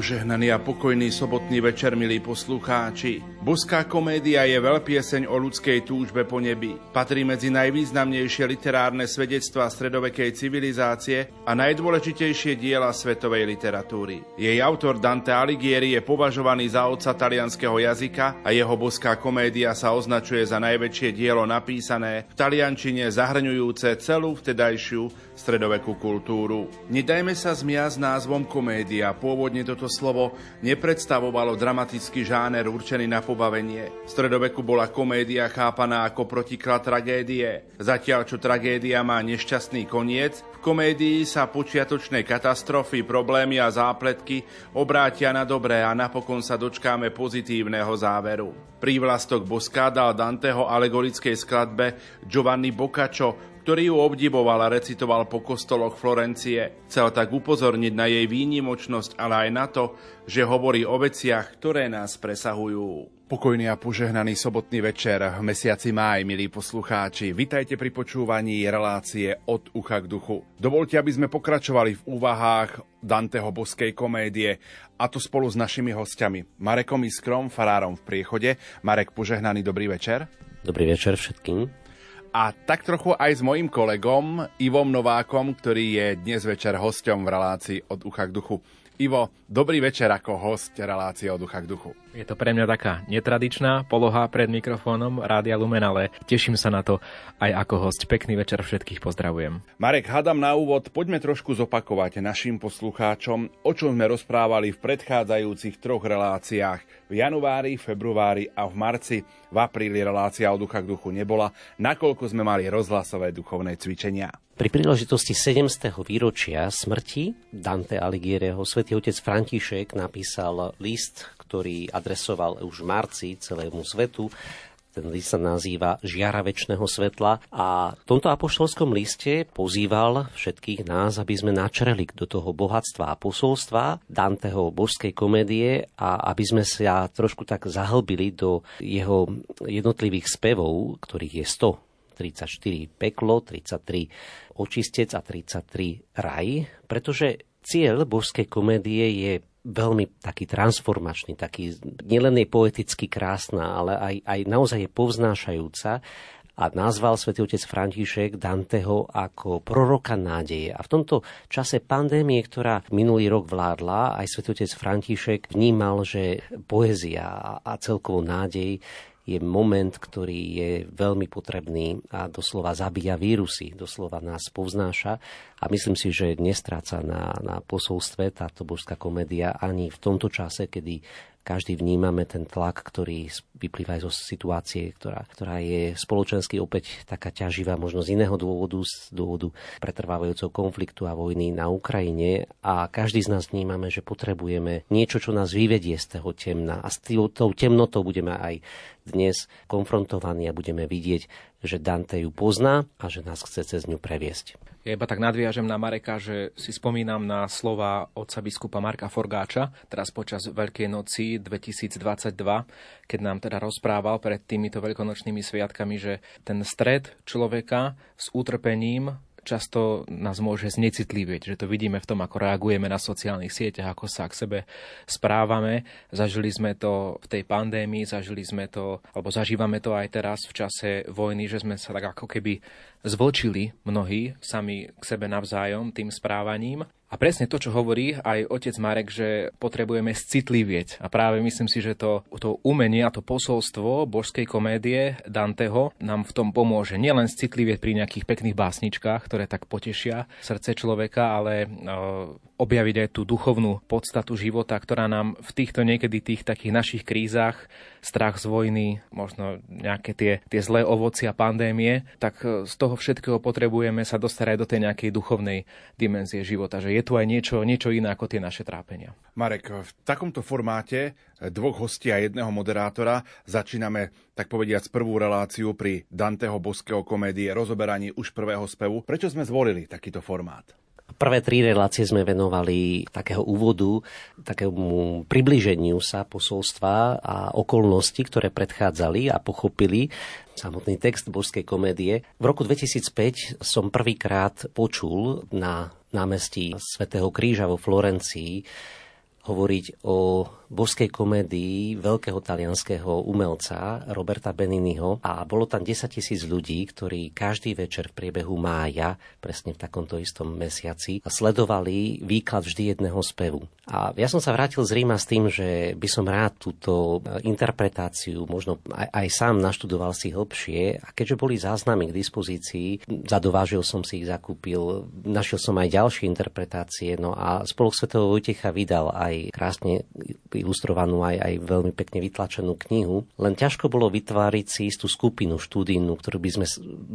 Požehnaný a pokojný sobotný večer, milí poslucháči. Boská komédia je veľpieseň o ľudskej túžbe po nebi. Patrí medzi najvýznamnejšie literárne svedectvá stredovekej civilizácie a najdôležitejšie diela svetovej literatúry. Jej autor Dante Alighieri je považovaný za otca talianského jazyka a jeho boská komédia sa označuje za najväčšie dielo napísané v taliančine zahrňujúce celú vtedajšiu stredovekú kultúru. Nedajme sa zmiať s názvom komédia. Pôvodne toto slovo nepredstavovalo dramatický žáner určený na pobavenie. V stredoveku bola komédia chápaná ako protiklad tragédie. Zatiaľ, čo tragédia má nešťastný koniec, v komédii sa počiatočné katastrofy, problémy a zápletky obrátia na dobré a napokon sa dočkáme pozitívneho záveru. Prívlastok Boská dal Danteho alegorickej skladbe Giovanni Boccaccio ktorý ju obdivoval a recitoval po kostoloch Florencie. Chcel tak upozorniť na jej výnimočnosť, ale aj na to, že hovorí o veciach, ktoré nás presahujú. Pokojný a požehnaný sobotný večer v mesiaci máj, milí poslucháči. Vitajte pri počúvaní relácie od ucha k duchu. Dovolte, aby sme pokračovali v úvahách Danteho boskej komédie a to spolu s našimi hostiami Marekom Iskrom, farárom v priechode. Marek, požehnaný dobrý večer. Dobrý večer všetkým a tak trochu aj s mojim kolegom Ivom Novákom, ktorý je dnes večer hosťom v relácii od ucha k duchu. Ivo, dobrý večer ako host relácie od ducha k duchu. Je to pre mňa taká netradičná poloha pred mikrofónom Rádia Lumen, ale teším sa na to aj ako host. Pekný večer všetkých pozdravujem. Marek, hádam na úvod, poďme trošku zopakovať našim poslucháčom, o čom sme rozprávali v predchádzajúcich troch reláciách. V januári, februári a v marci, v apríli relácia od ducha k duchu nebola, nakoľko sme mali rozhlasové duchovné cvičenia. Pri príležitosti 700. výročia smrti Dante Alighieriho svätý otec František napísal list, ktorý adresoval už v marci celému svetu. Ten list sa nazýva Žiara väčšného svetla a v tomto apoštolskom liste pozýval všetkých nás, aby sme načreli do toho bohatstva a posolstva Danteho božskej komédie a aby sme sa trošku tak zahlbili do jeho jednotlivých spevov, ktorých je 100 34 peklo, 33 očistec a 33 raj, pretože cieľ božskej komédie je veľmi taký transformačný, taký nielen je poeticky krásna, ale aj, aj naozaj je povznášajúca a nazval svätý otec František Danteho ako proroka nádeje. A v tomto čase pandémie, ktorá minulý rok vládla, aj svätý otec František vnímal, že poézia a celkovo nádej je moment, ktorý je veľmi potrebný a doslova zabíja vírusy, doslova nás povznáša. A myslím si, že nestráca na, na posolstve táto božská komédia ani v tomto čase, kedy každý vnímame ten tlak, ktorý vyplýva aj zo situácie, ktorá, ktorá je spoločensky opäť taká ťaživá, možno z iného dôvodu, z dôvodu pretrvávajúceho konfliktu a vojny na Ukrajine. A každý z nás vnímame, že potrebujeme niečo, čo nás vyvedie z toho temna. A s tou temnotou budeme aj dnes konfrontovaní a budeme vidieť, že Dante ju pozná a že nás chce cez ňu previesť. Ja iba tak nadviažem na Mareka, že si spomínam na slova otca biskupa Marka Forgáča, teraz počas Veľkej noci 2022, keď nám teda rozprával pred týmito veľkonočnými sviatkami, že ten stred človeka s utrpením často nás môže znecitlivieť, že to vidíme v tom, ako reagujeme na sociálnych sieťach, ako sa k sebe správame. Zažili sme to v tej pandémii, zažili sme to, alebo zažívame to aj teraz v čase vojny, že sme sa tak ako keby zvlčili mnohí sami k sebe navzájom tým správaním. A presne to, čo hovorí aj otec Marek, že potrebujeme citlivieť. A práve myslím si, že to, to umenie a to posolstvo božskej komédie Danteho nám v tom pomôže. Nielen citlivieť pri nejakých pekných básničkách, ktoré tak potešia srdce človeka, ale objaviť aj tú duchovnú podstatu života, ktorá nám v týchto niekedy tých takých našich krízach, strach z vojny, možno nejaké tie, tie zlé ovocia pandémie, tak e, z toho všetkého potrebujeme sa dostať aj do tej nejakej duchovnej dimenzie života, že je tu aj niečo, niečo iné ako tie naše trápenia. Marek, v takomto formáte e, dvoch hostí a jedného moderátora začíname, tak povediať, prvú reláciu pri Danteho boského komédie, rozoberaní už prvého spevu. Prečo sme zvolili takýto formát? Prvé tri relácie sme venovali takého úvodu, takému približeniu sa posolstva a okolnosti, ktoré predchádzali a pochopili samotný text božskej komédie. V roku 2005 som prvýkrát počul na námestí Svetého kríža vo Florencii hovoriť o božskej komédii veľkého talianského umelca Roberta Beniniho a bolo tam 10 tisíc ľudí, ktorí každý večer v priebehu mája, presne v takomto istom mesiaci, sledovali výklad vždy jedného spevu. A ja som sa vrátil z Ríma s tým, že by som rád túto interpretáciu možno aj, aj sám naštudoval si hlbšie a keďže boli záznamy k dispozícii, zadovážil som si ich, zakúpil, našiel som aj ďalšie interpretácie, no a Spolok Svetého Vojtecha vydal aj krásne ilustrovanú aj, aj veľmi pekne vytlačenú knihu. Len ťažko bolo vytváriť si istú skupinu štúdijnú, ktorú by sme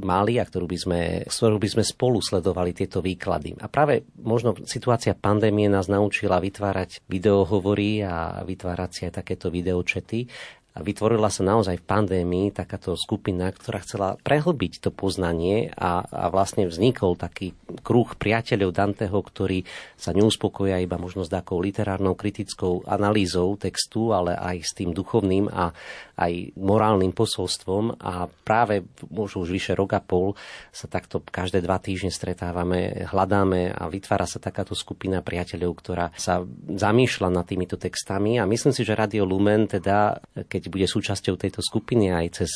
mali a ktorú by sme, s ktorou by sme spolu sledovali tieto výklady. A práve možno situácia pandémie nás naučila vytvárať videohovory a vytvárať si aj takéto videočety a vytvorila sa naozaj v pandémii takáto skupina, ktorá chcela prehlbiť to poznanie a, a vlastne vznikol taký kruh priateľov Danteho, ktorí sa neuspokoja iba možno s takou literárnou kritickou analýzou textu, ale aj s tým duchovným a aj morálnym posolstvom. A práve možno už vyše rok a pol sa takto každé dva týždne stretávame, hľadáme a vytvára sa takáto skupina priateľov, ktorá sa zamýšľa nad týmito textami. A myslím si, že Radio Lumen teda, keď bude súčasťou tejto skupiny aj cez,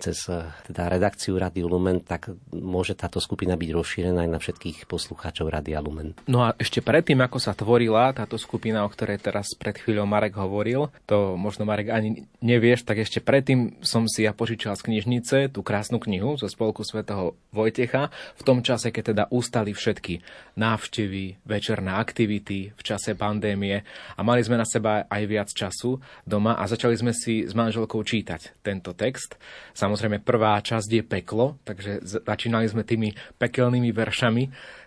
cez teda redakciu Radio Lumen, tak môže táto skupina byť rozšírená aj na všetkých poslucháčov Radia Lumen. No a ešte predtým, ako sa tvorila táto skupina, o ktorej teraz pred chvíľou Marek hovoril, to možno Marek ani nevieš, tak ešte predtým som si ja požičal z knižnice tú krásnu knihu zo spolku svätého Vojtecha v tom čase, keď teda ustali všetky návštevy, večerné aktivity v čase pandémie a mali sme na seba aj viac času doma a začali sme si s manželkou čítať tento text. Samozrejme prvá časť je peklo, takže začínali sme tými pekelnými veršami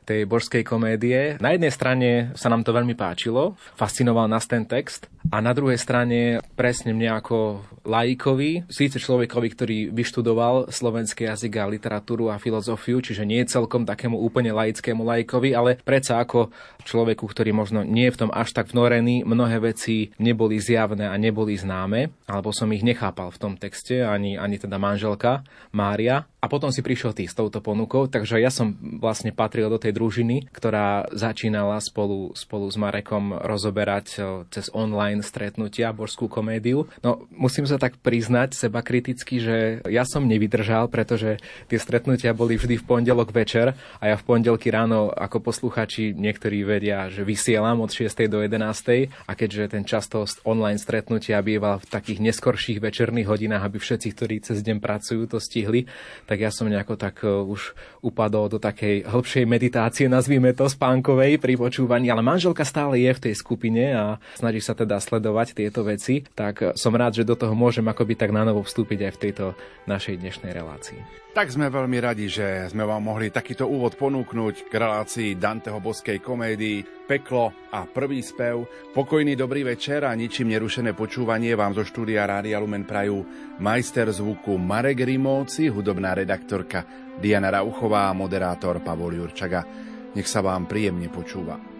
tej božskej komédie. Na jednej strane sa nám to veľmi páčilo, fascinoval nás ten text a na druhej strane presne mne ako laikovi, síce človekovi, ktorý vyštudoval slovenský jazyk a literatúru a filozofiu, čiže nie celkom takému úplne laickému laikovi, ale predsa ako človeku, ktorý možno nie je v tom až tak vnorený, mnohé veci neboli zjavné a neboli známe, alebo som ich nechápal v tom texte, ani, ani teda manželka Mária. A potom si prišiel ty s touto ponukou, takže ja som vlastne patril do tej družiny, ktorá začínala spolu, spolu s Marekom rozoberať cez online stretnutia božskú komédiu. No, musím sa tak priznať seba kriticky, že ja som nevydržal, pretože tie stretnutia boli vždy v pondelok večer a ja v pondelky ráno ako posluchači niektorí vedia, že vysielam od 6. do 11. a keďže ten často online stretnutia býval v takých neskorších večerných hodinách, aby všetci, ktorí cez deň pracujú, to stihli, tak ja som nejako tak e, už upadol do takej hĺbšej meditácie, nazvime to spánkovej pri počúvaní, ale manželka stále je v tej skupine a snaží sa teda sledovať tieto veci, tak som rád, že do toho môžem akoby tak na vstúpiť aj v tejto našej dnešnej relácii. Tak sme veľmi radi, že sme vám mohli takýto úvod ponúknuť k relácii Danteho boskej komédii Peklo a prvý spev. Pokojný dobrý večer a ničím nerušené počúvanie vám zo štúdia Rádia Lumen Prajú majster zvuku Marek Rimóci, hudobná redaktorka Diana Rauchová a moderátor Pavol Jurčaga. Nech sa vám príjemne počúva.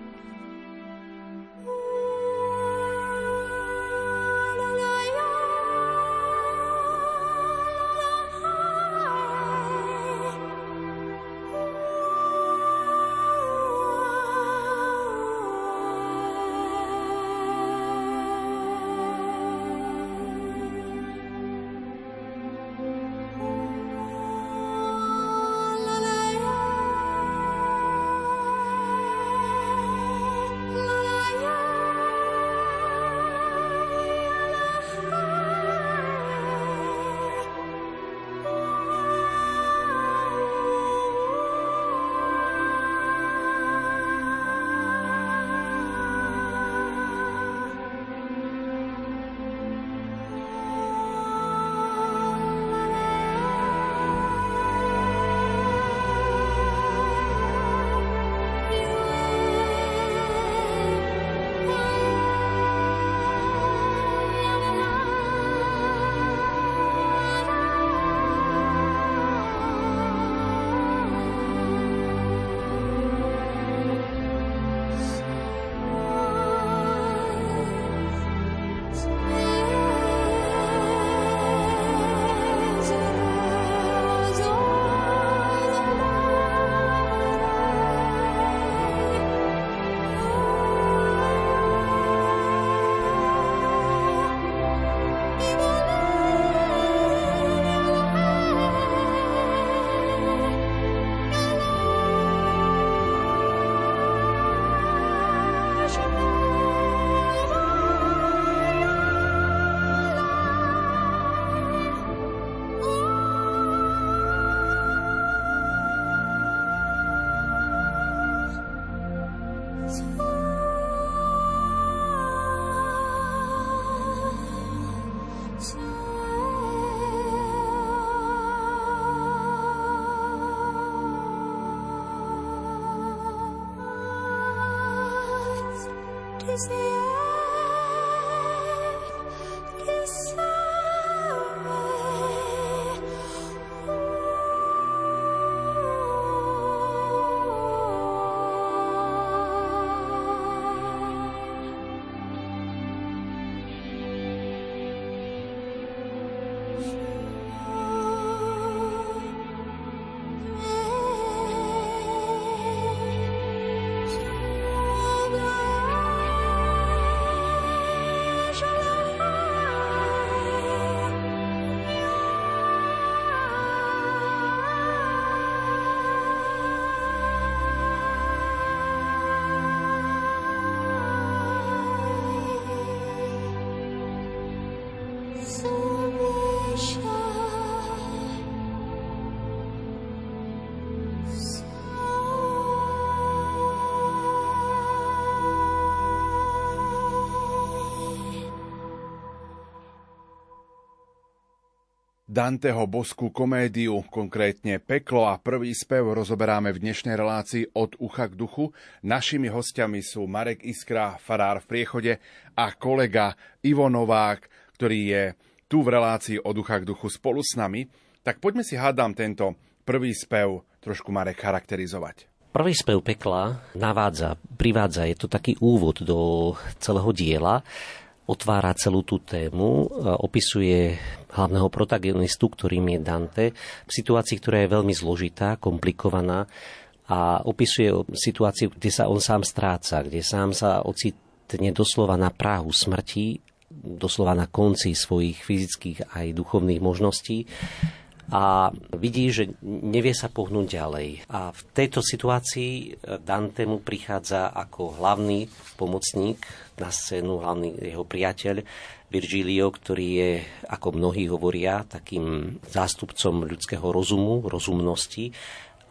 is the Danteho boskú komédiu, konkrétne Peklo a prvý spev rozoberáme v dnešnej relácii od ucha k duchu. Našimi hostiami sú Marek Iskra, farár v priechode a kolega Ivo Novák, ktorý je tu v relácii od ucha k duchu spolu s nami. Tak poďme si hádam tento prvý spev trošku Marek charakterizovať. Prvý spev pekla navádza, privádza, je to taký úvod do celého diela otvára celú tú tému, opisuje hlavného protagonistu, ktorým je Dante, v situácii, ktorá je veľmi zložitá, komplikovaná a opisuje situáciu, kde sa on sám stráca, kde sám sa ocitne doslova na práhu smrti, doslova na konci svojich fyzických aj duchovných možností a vidí, že nevie sa pohnúť ďalej. A v tejto situácii Dante mu prichádza ako hlavný pomocník na scénu, hlavný jeho priateľ Virgilio, ktorý je, ako mnohí hovoria, takým zástupcom ľudského rozumu, rozumnosti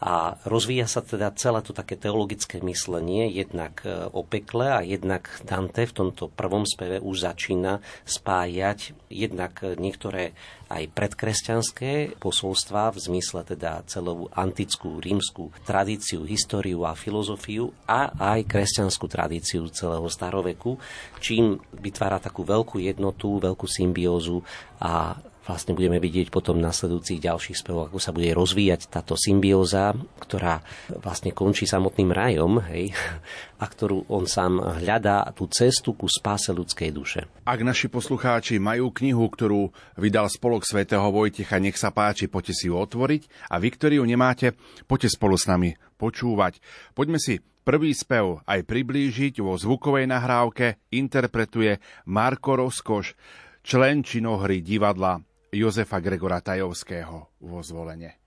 a rozvíja sa teda celé to také teologické myslenie, jednak e, o pekle a jednak Dante v tomto prvom speve už začína spájať jednak niektoré aj predkresťanské posolstvá v zmysle teda celú antickú rímsku tradíciu, históriu a filozofiu a aj kresťanskú tradíciu celého staroveku, čím vytvára takú veľkú jednotu, veľkú symbiózu a vlastne budeme vidieť potom v nasledujúcich ďalších spevoch, ako sa bude rozvíjať táto symbióza, ktorá vlastne končí samotným rajom, hej, a ktorú on sám hľadá tú cestu ku spáse ľudskej duše. Ak naši poslucháči majú knihu, ktorú vydal spolok svätého Vojtecha, nech sa páči, poďte si ju otvoriť a vy, ktorí ju nemáte, poďte spolu s nami počúvať. Poďme si prvý spev aj priblížiť vo zvukovej nahrávke interpretuje Marko Rozkoš, člen činohry divadla Jozefa Gregora Tajovského vo zvolenie.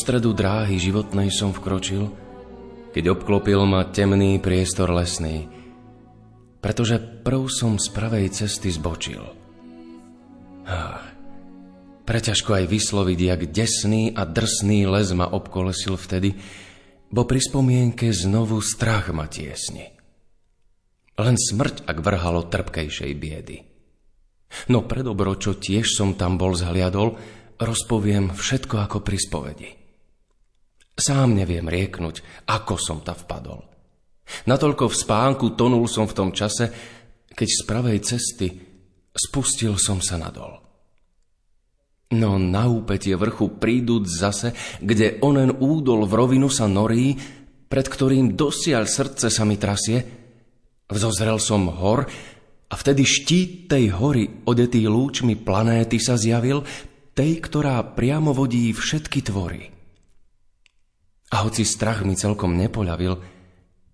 Stredu dráhy životnej som vkročil, keď obklopil ma temný priestor lesný, pretože prv som z pravej cesty zbočil. Ah, preťažko aj vysloviť, jak desný a drsný les ma obkolesil vtedy, bo pri spomienke znovu strach ma tiesni. Len smrť, ak vrhalo trpkejšej biedy. No predobro, čo tiež som tam bol zhliadol, rozpoviem všetko ako pri spovedi. Sám neviem rieknuť, ako som ta vpadol. Natoľko v spánku tonul som v tom čase, keď z pravej cesty spustil som sa nadol. No na úpetie vrchu príduť zase, kde onen údol v rovinu sa norí, pred ktorým dosiaľ srdce sa mi trasie, Vzozrel som hor a vtedy štít tej hory, odetý lúčmi planéty sa zjavil, tej, ktorá priamo vodí všetky tvory. A hoci strach mi celkom nepoľavil,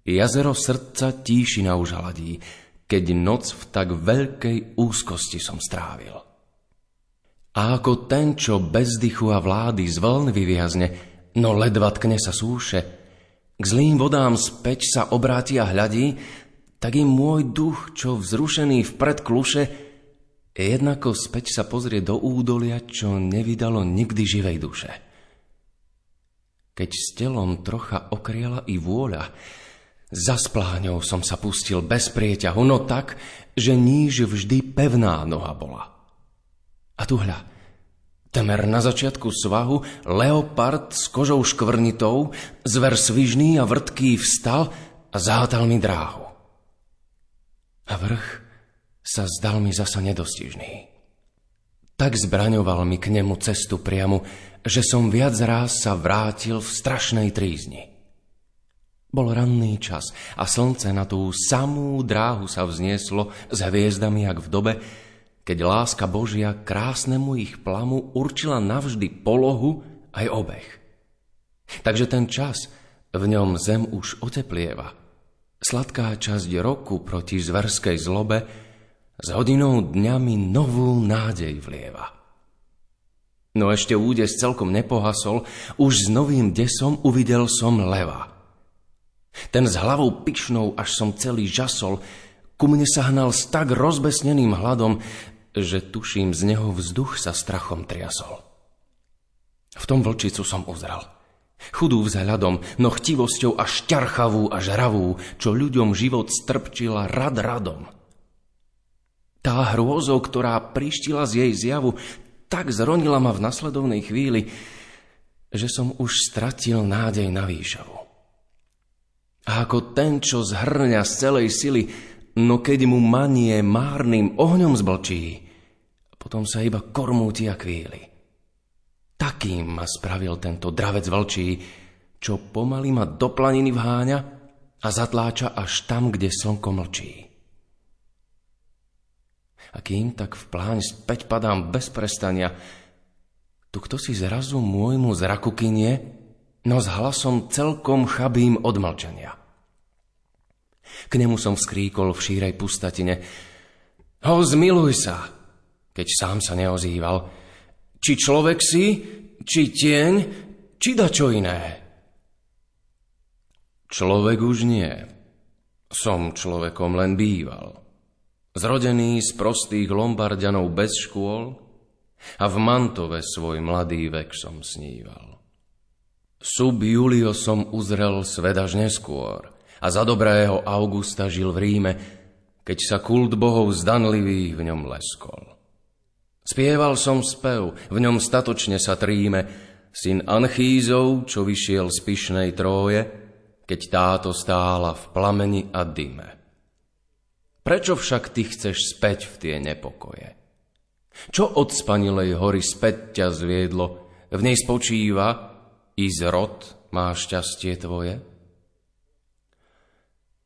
jazero srdca tíšina už hladí, keď noc v tak veľkej úzkosti som strávil. A ako ten, čo bez dychu a vlády z vln vyviazne, no ledva tkne sa súše, k zlým vodám späť sa obráti a hľadí, tak im môj duch, čo vzrušený vpred kluše, jednako späť sa pozrie do údolia, čo nevydalo nikdy živej duše. Keď s telom trocha okriela i vôľa, za spláňou som sa pustil bez prieťahu, no tak, že níž vždy pevná noha bola. A tu hľa, temer na začiatku svahu, leopard s kožou škvrnitou, zver svižný a vrtký vstal a zátal mi dráhu. A vrch sa zdal mi zasa nedostižný. Tak zbraňoval mi k nemu cestu priamu, že som viac ráz sa vrátil v strašnej trízni. Bol ranný čas a slnce na tú samú dráhu sa vznieslo s hviezdami, jak v dobe, keď láska Božia krásnemu ich plamu určila navždy polohu aj obeh. Takže ten čas, v ňom zem už oteplieva. Sladká časť roku proti zverskej zlobe s hodinou dňami novú nádej vlieva. No ešte údes celkom nepohasol, už s novým desom uvidel som leva. Ten s hlavou pyšnou, až som celý žasol, ku mne sa hnal s tak rozbesneným hladom, že tuším, z neho vzduch sa strachom triasol. V tom vlčicu som uzral. Chudú vzhľadom, no chtivosťou až ťarchavú a žravú, čo ľuďom život strpčila rad radom. Tá hrôzou, ktorá prištila z jej zjavu, tak zronila ma v nasledovnej chvíli, že som už stratil nádej na výšavu. A ako ten, čo zhrňa z celej sily, no keď mu manie márnym ohňom zblčí, potom sa iba kormúti a kvíli. Takým ma spravil tento dravec vlčí, čo pomaly ma do planiny vháňa a zatláča až tam, kde slnko mlčí. A kým tak v pláň späť padám bez prestania, tu kto si zrazu môjmu zraku kynie, no s hlasom celkom chabým odmlčania. K nemu som vskríkol v šírej pustatine. Ho, zmiluj sa! keď sám sa neozýval. Či človek si, či tieň, či da čo iné. Človek už nie. Som človekom len býval. Zrodený z prostých lombardianov bez škôl a v Mantove svoj mladý vek som sníval. Sub Julio som uzrel svet neskôr a za dobrého Augusta žil v Ríme, keď sa kult bohov zdanlivých v ňom leskol. Spieval som spev, v ňom statočne sa tríme, syn Anchízov, čo vyšiel z pyšnej tróje, keď táto stála v plameni a dyme. Prečo však ty chceš späť v tie nepokoje? Čo od spanilej hory späť ťa zviedlo? V nej spočíva i zrod má šťastie tvoje?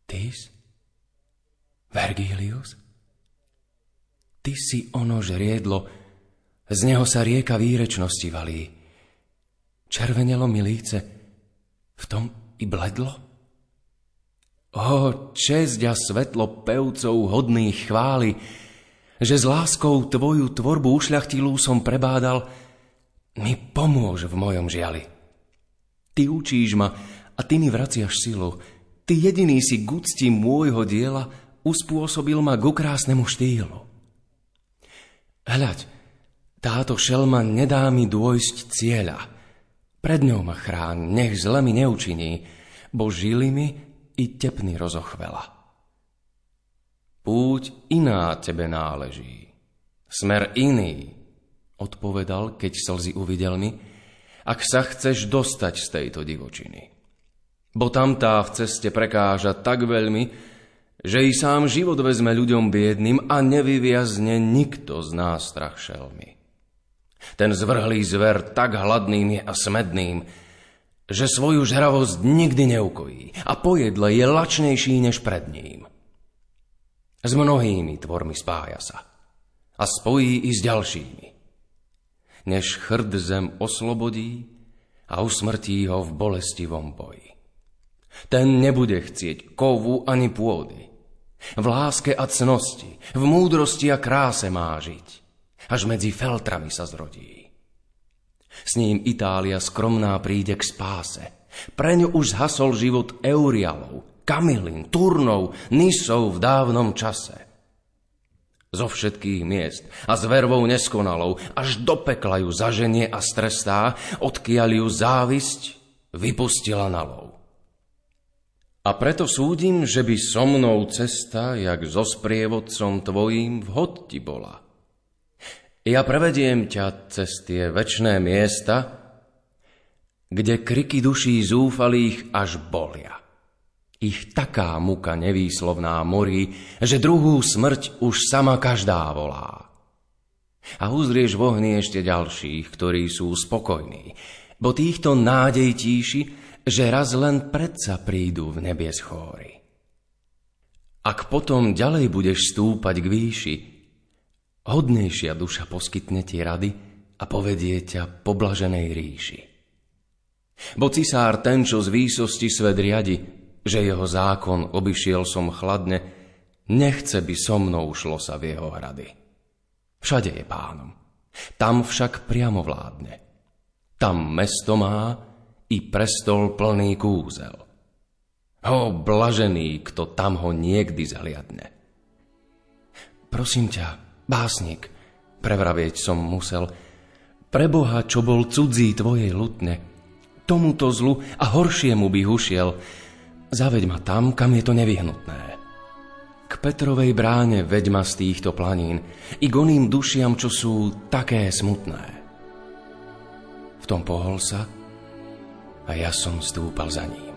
Tys? Vergilius? Ty si ono žriedlo, z neho sa rieka výrečnosti valí. Červenelo mi líce, v tom i bledlo? O, česť a svetlo pevcov hodných chvály, že s láskou tvoju tvorbu ušľachtilú som prebádal, mi pomôž v mojom žiali. Ty učíš ma a ty mi vraciaš silu. Ty jediný si k môjho diela uspôsobil ma k krásnemu štýlu. Hľaď, táto šelma nedá mi dôjsť cieľa. Pred ňou ma chrán, nech zle mi neučiní, bo žili mi i tepný rozochvela. Púť iná tebe náleží, smer iný, odpovedal, keď slzy uvidel mi, ak sa chceš dostať z tejto divočiny. Bo tamtá v ceste prekáža tak veľmi, že i sám život vezme ľuďom biedným a nevyviazne nikto z nás strach šelmy. Ten zvrhlý zver tak hladným je a smedným, že svoju žravosť nikdy neukojí a pojedle je lačnejší než pred ním. S mnohými tvormi spája sa a spojí i s ďalšími. Než chrd zem oslobodí a usmrtí ho v bolestivom boji. Ten nebude chcieť kovu ani pôdy, v láske a cnosti, v múdrosti a kráse má žiť. až medzi feltrami sa zrodí. S ním Itália skromná príde k spáse. Preň už zhasol život Eurialov, Kamilin, Turnov, Nisov v dávnom čase. Zo všetkých miest a s vervou neskonalou až do pekla ju zaženie a strestá, odkiaľ ju závisť vypustila na lov. A preto súdim, že by so mnou cesta, jak so sprievodcom tvojím, vhod ti bola. Ja prevediem ťa cez tie večné miesta, kde kriky duší zúfalých až bolia. Ich taká muka nevýslovná morí, že druhú smrť už sama každá volá. A uzrieš v ohni ešte ďalších, ktorí sú spokojní, bo týchto nádej tíši, že raz len predsa prídu v nebies chóry. Ak potom ďalej budeš stúpať k výši, hodnejšia duša poskytne ti rady a povedie ťa po blaženej ríši. Bo cisár ten, čo z výsosti svet riadi, že jeho zákon obyšiel som chladne, nechce by so mnou šlo sa v jeho hrady. Všade je pánom, tam však priamo vládne. Tam mesto má i prestol plný kúzel. Ho, blažený, kto tam ho niekdy zhliadne. Prosím ťa, básnik, prevravieť som musel, preboha, čo bol cudzí tvojej lutne, tomuto zlu a horšiemu by hušiel. Zaveď ma tam, kam je to nevyhnutné. K Petrovej bráne veď ma z týchto planín i goným dušiam, čo sú také smutné. V tom pohol sa a ja som stúpal za ním.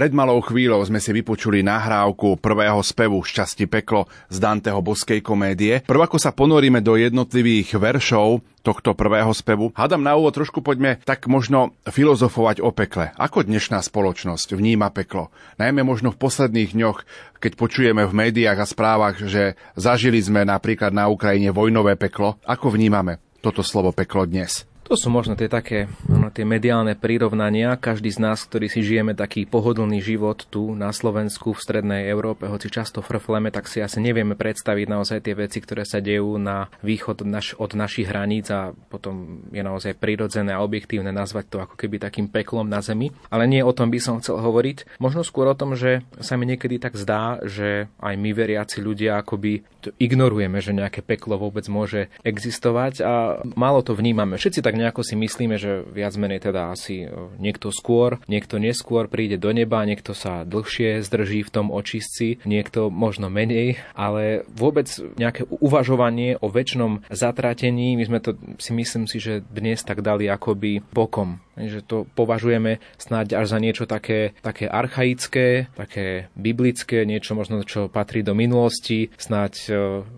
Pred malou chvíľou sme si vypočuli nahrávku prvého spevu Šťastie peklo z Danteho boskej komédie. Prv ako sa ponoríme do jednotlivých veršov tohto prvého spevu, hádam na úvod trošku poďme tak možno filozofovať o pekle. Ako dnešná spoločnosť vníma peklo? Najmä možno v posledných dňoch, keď počujeme v médiách a správach, že zažili sme napríklad na Ukrajine vojnové peklo. Ako vnímame toto slovo peklo dnes? To sú možno tie také, no, tie mediálne prirovnania. Každý z nás, ktorý si žijeme taký pohodlný život tu na Slovensku, v strednej Európe, hoci často frfleme, tak si asi nevieme predstaviť naozaj tie veci, ktoré sa dejú na východ naš, od našich hraníc a potom je naozaj prirodzené a objektívne nazvať to ako keby takým peklom na zemi. Ale nie o tom by som chcel hovoriť. Možno skôr o tom, že sa mi niekedy tak zdá, že aj my veriaci ľudia akoby ignorujeme, že nejaké peklo vôbec môže existovať a málo to vnímame. Všetci tak nejako si myslíme, že viac menej teda asi e, niekto skôr, niekto neskôr príde do neba, niekto sa dlhšie zdrží v tom očistci, niekto možno menej, ale vôbec nejaké uvažovanie o väčšnom zatratení, my sme to si myslím si, že dnes tak dali akoby bokom že to považujeme snáď až za niečo také, také archaické, také biblické, niečo možno, čo patrí do minulosti, snáď e,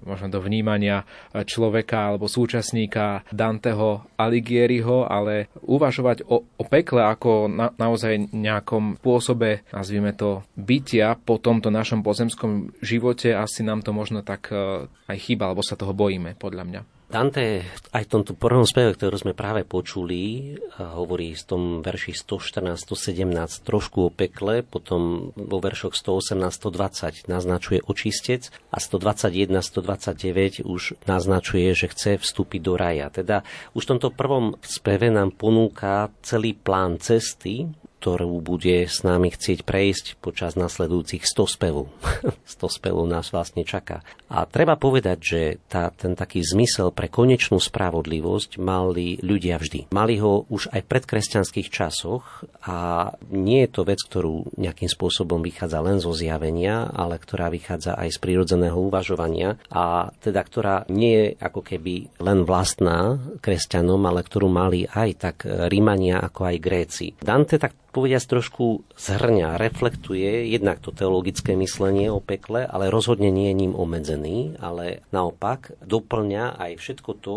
možno do vnímania človeka alebo súčasníka Danteho Alighieriho, ale uvažovať o, o pekle ako na, naozaj nejakom spôsobe, nazvime to, bytia po tomto našom pozemskom živote, asi nám to možno tak e, aj chýba, alebo sa toho bojíme, podľa mňa. Dante aj v tomto prvom speve, ktorú sme práve počuli, hovorí v tom verši 114, 117 trošku o pekle, potom vo veršoch 118, 120 naznačuje očistec a 121, 129 už naznačuje, že chce vstúpiť do raja. Teda už v tomto prvom speve nám ponúka celý plán cesty, ktorú bude s nami chcieť prejsť počas nasledujúcich 100 spevov. 100 spevov nás vlastne čaká. A treba povedať, že tá, ten taký zmysel pre konečnú spravodlivosť mali ľudia vždy. Mali ho už aj v predkresťanských časoch a nie je to vec, ktorú nejakým spôsobom vychádza len zo zjavenia, ale ktorá vychádza aj z prírodzeného uvažovania a teda ktorá nie je ako keby len vlastná kresťanom, ale ktorú mali aj tak Rímania ako aj Gréci. Dante tak povediať trošku zhrňa, reflektuje jednak to teologické myslenie o pekle, ale rozhodne nie je ním obmedzený, ale naopak doplňa aj všetko to,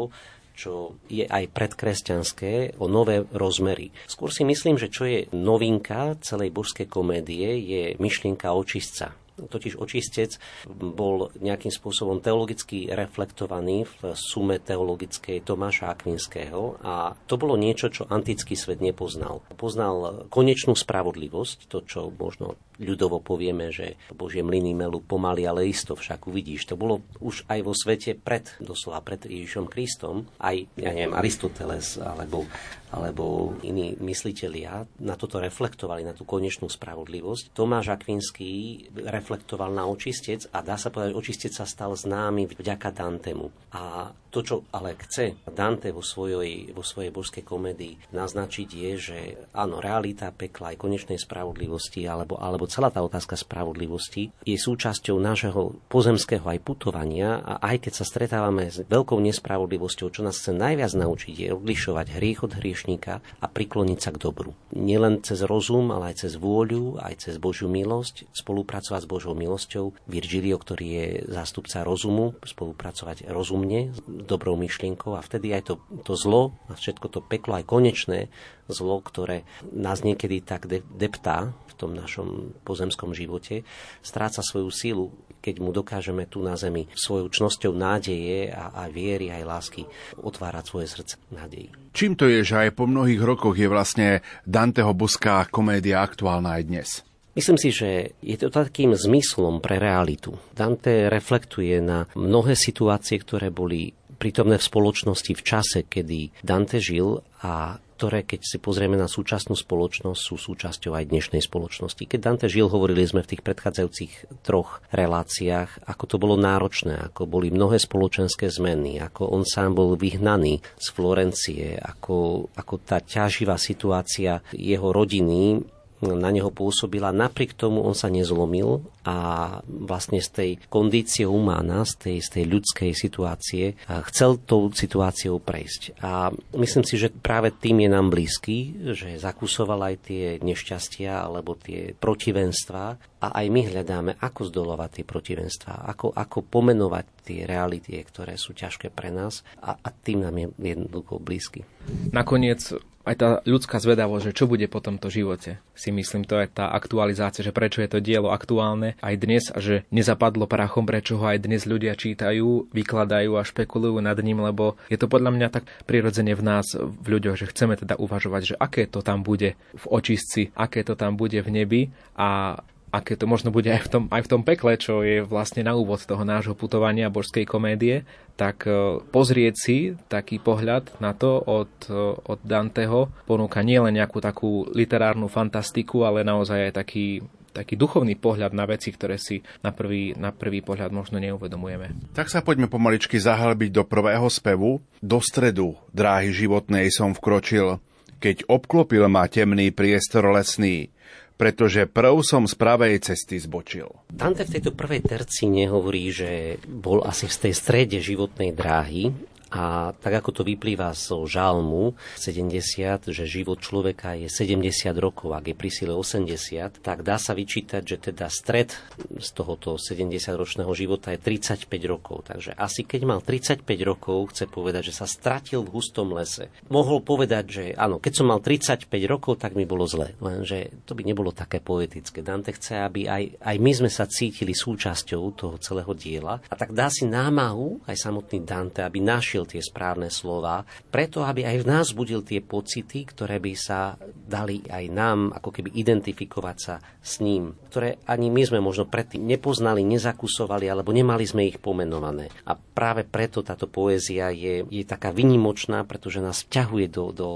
čo je aj predkresťanské, o nové rozmery. Skôr si myslím, že čo je novinka celej božskej komédie, je myšlienka očistca totiž očistec bol nejakým spôsobom teologicky reflektovaný v sume teologickej Tomáša Akvinského a to bolo niečo, čo antický svet nepoznal. Poznal konečnú spravodlivosť, to, čo možno ľudovo povieme, že Božie mlyny melú pomaly, ale isto však uvidíš. To bolo už aj vo svete pred, doslova pred Ježišom Kristom, aj, ja neviem, Aristoteles alebo alebo iní myslitelia na toto reflektovali, na tú konečnú spravodlivosť. Tomáš Akvinský reflektoval na očistec a dá sa povedať, očistec sa stal známy vďaka Dantemu. A to, čo ale chce Dante vo svojej, vo svojej božskej komédii naznačiť je, že áno, realita pekla aj konečnej spravodlivosti alebo, alebo celá tá otázka spravodlivosti je súčasťou nášho pozemského aj putovania a aj keď sa stretávame s veľkou nespravodlivosťou, čo nás chce najviac naučiť je odlišovať hriech od hrieš hriešníka a prikloniť sa k dobru. Nielen cez rozum, ale aj cez vôľu, aj cez Božiu milosť, spolupracovať s Božou milosťou. Virgilio, ktorý je zástupca rozumu, spolupracovať rozumne, s dobrou myšlienkou a vtedy aj to, to zlo a všetko to peklo, aj konečné zlo, ktoré nás niekedy tak deptá tom našom pozemskom živote, stráca svoju sílu keď mu dokážeme tu na zemi svojou čnosťou nádeje a, a viery aj lásky otvárať svoje srdce nádeji. Čím to je, že aj po mnohých rokoch je vlastne Danteho boská komédia aktuálna aj dnes? Myslím si, že je to takým zmyslom pre realitu. Dante reflektuje na mnohé situácie, ktoré boli prítomné v spoločnosti v čase, kedy Dante žil a ktoré, keď si pozrieme na súčasnú spoločnosť, sú súčasťou aj dnešnej spoločnosti. Keď Dante žil, hovorili sme v tých predchádzajúcich troch reláciách, ako to bolo náročné, ako boli mnohé spoločenské zmeny, ako on sám bol vyhnaný z Florencie, ako, ako tá ťaživá situácia jeho rodiny na neho pôsobila. Napriek tomu on sa nezlomil a vlastne z tej kondície umána, z tej, z tej ľudskej situácie, chcel tou situáciou prejsť. A myslím si, že práve tým je nám blízky, že zakúsoval aj tie nešťastia alebo tie protivenstva a aj my hľadáme, ako zdolovať tie protivenstva, ako, ako pomenovať tie reality, ktoré sú ťažké pre nás a, a tým nám je jednoducho blízky. Nakoniec aj tá ľudská zvedavosť, že čo bude po tomto živote. Si myslím, to je tá aktualizácia, že prečo je to dielo aktuálne aj dnes a že nezapadlo prachom, prečo ho aj dnes ľudia čítajú, vykladajú a špekulujú nad ním, lebo je to podľa mňa tak prirodzene v nás, v ľuďoch, že chceme teda uvažovať, že aké to tam bude v očistci, aké to tam bude v nebi a aké to možno bude aj v tom, aj v tom pekle, čo je vlastne na úvod toho nášho putovania božskej komédie, tak e, pozrieť si taký pohľad na to od, e, od Danteho ponúka nielen nejakú takú literárnu fantastiku, ale naozaj aj taký taký duchovný pohľad na veci, ktoré si na prvý, na prvý pohľad možno neuvedomujeme. Tak sa poďme pomaličky zahlbiť do prvého spevu. Do stredu dráhy životnej som vkročil, keď obklopil ma temný priestor lesný pretože prv som z pravej cesty zbočil. Dante v tejto prvej terci nehovorí, že bol asi v tej strede životnej dráhy, A tak ako to vyplýva zo žalmu 70, že život človeka je 70 rokov, ak je pri sile 80, tak dá sa vyčítať, že teda stred z tohoto 70-ročného života je 35 rokov. Takže asi keď mal 35 rokov, chce povedať, že sa stratil v hustom lese. Mohol povedať, že áno, keď som mal 35 rokov, tak mi bolo zle. Lenže to by nebolo také poetické. Dante chce, aby aj, aj my sme sa cítili súčasťou toho celého diela. A tak dá si námahu aj samotný Dante, aby našiel tie správne slova, preto aby aj v nás budil tie pocity, ktoré by sa dali aj nám ako keby identifikovať sa s ním, ktoré ani my sme možno predtým nepoznali, nezakusovali alebo nemali sme ich pomenované. A práve preto táto poézia je, je taká vynimočná, pretože nás vťahuje do, do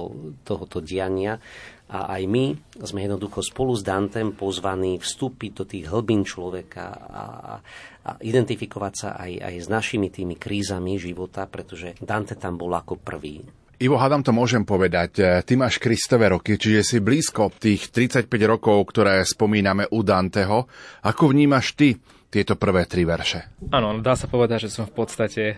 tohoto diania a aj my sme jednoducho spolu s Dantem pozvaní vstúpiť do tých hlbín človeka a, a identifikovať sa aj, aj s našimi tými krízami života, pretože Dante tam bol ako prvý. Ivo, hádam to môžem povedať. Ty máš Kristové roky, čiže si blízko tých 35 rokov, ktoré spomíname u Danteho. Ako vnímaš ty tieto prvé tri verše. Áno, dá sa povedať, že som v podstate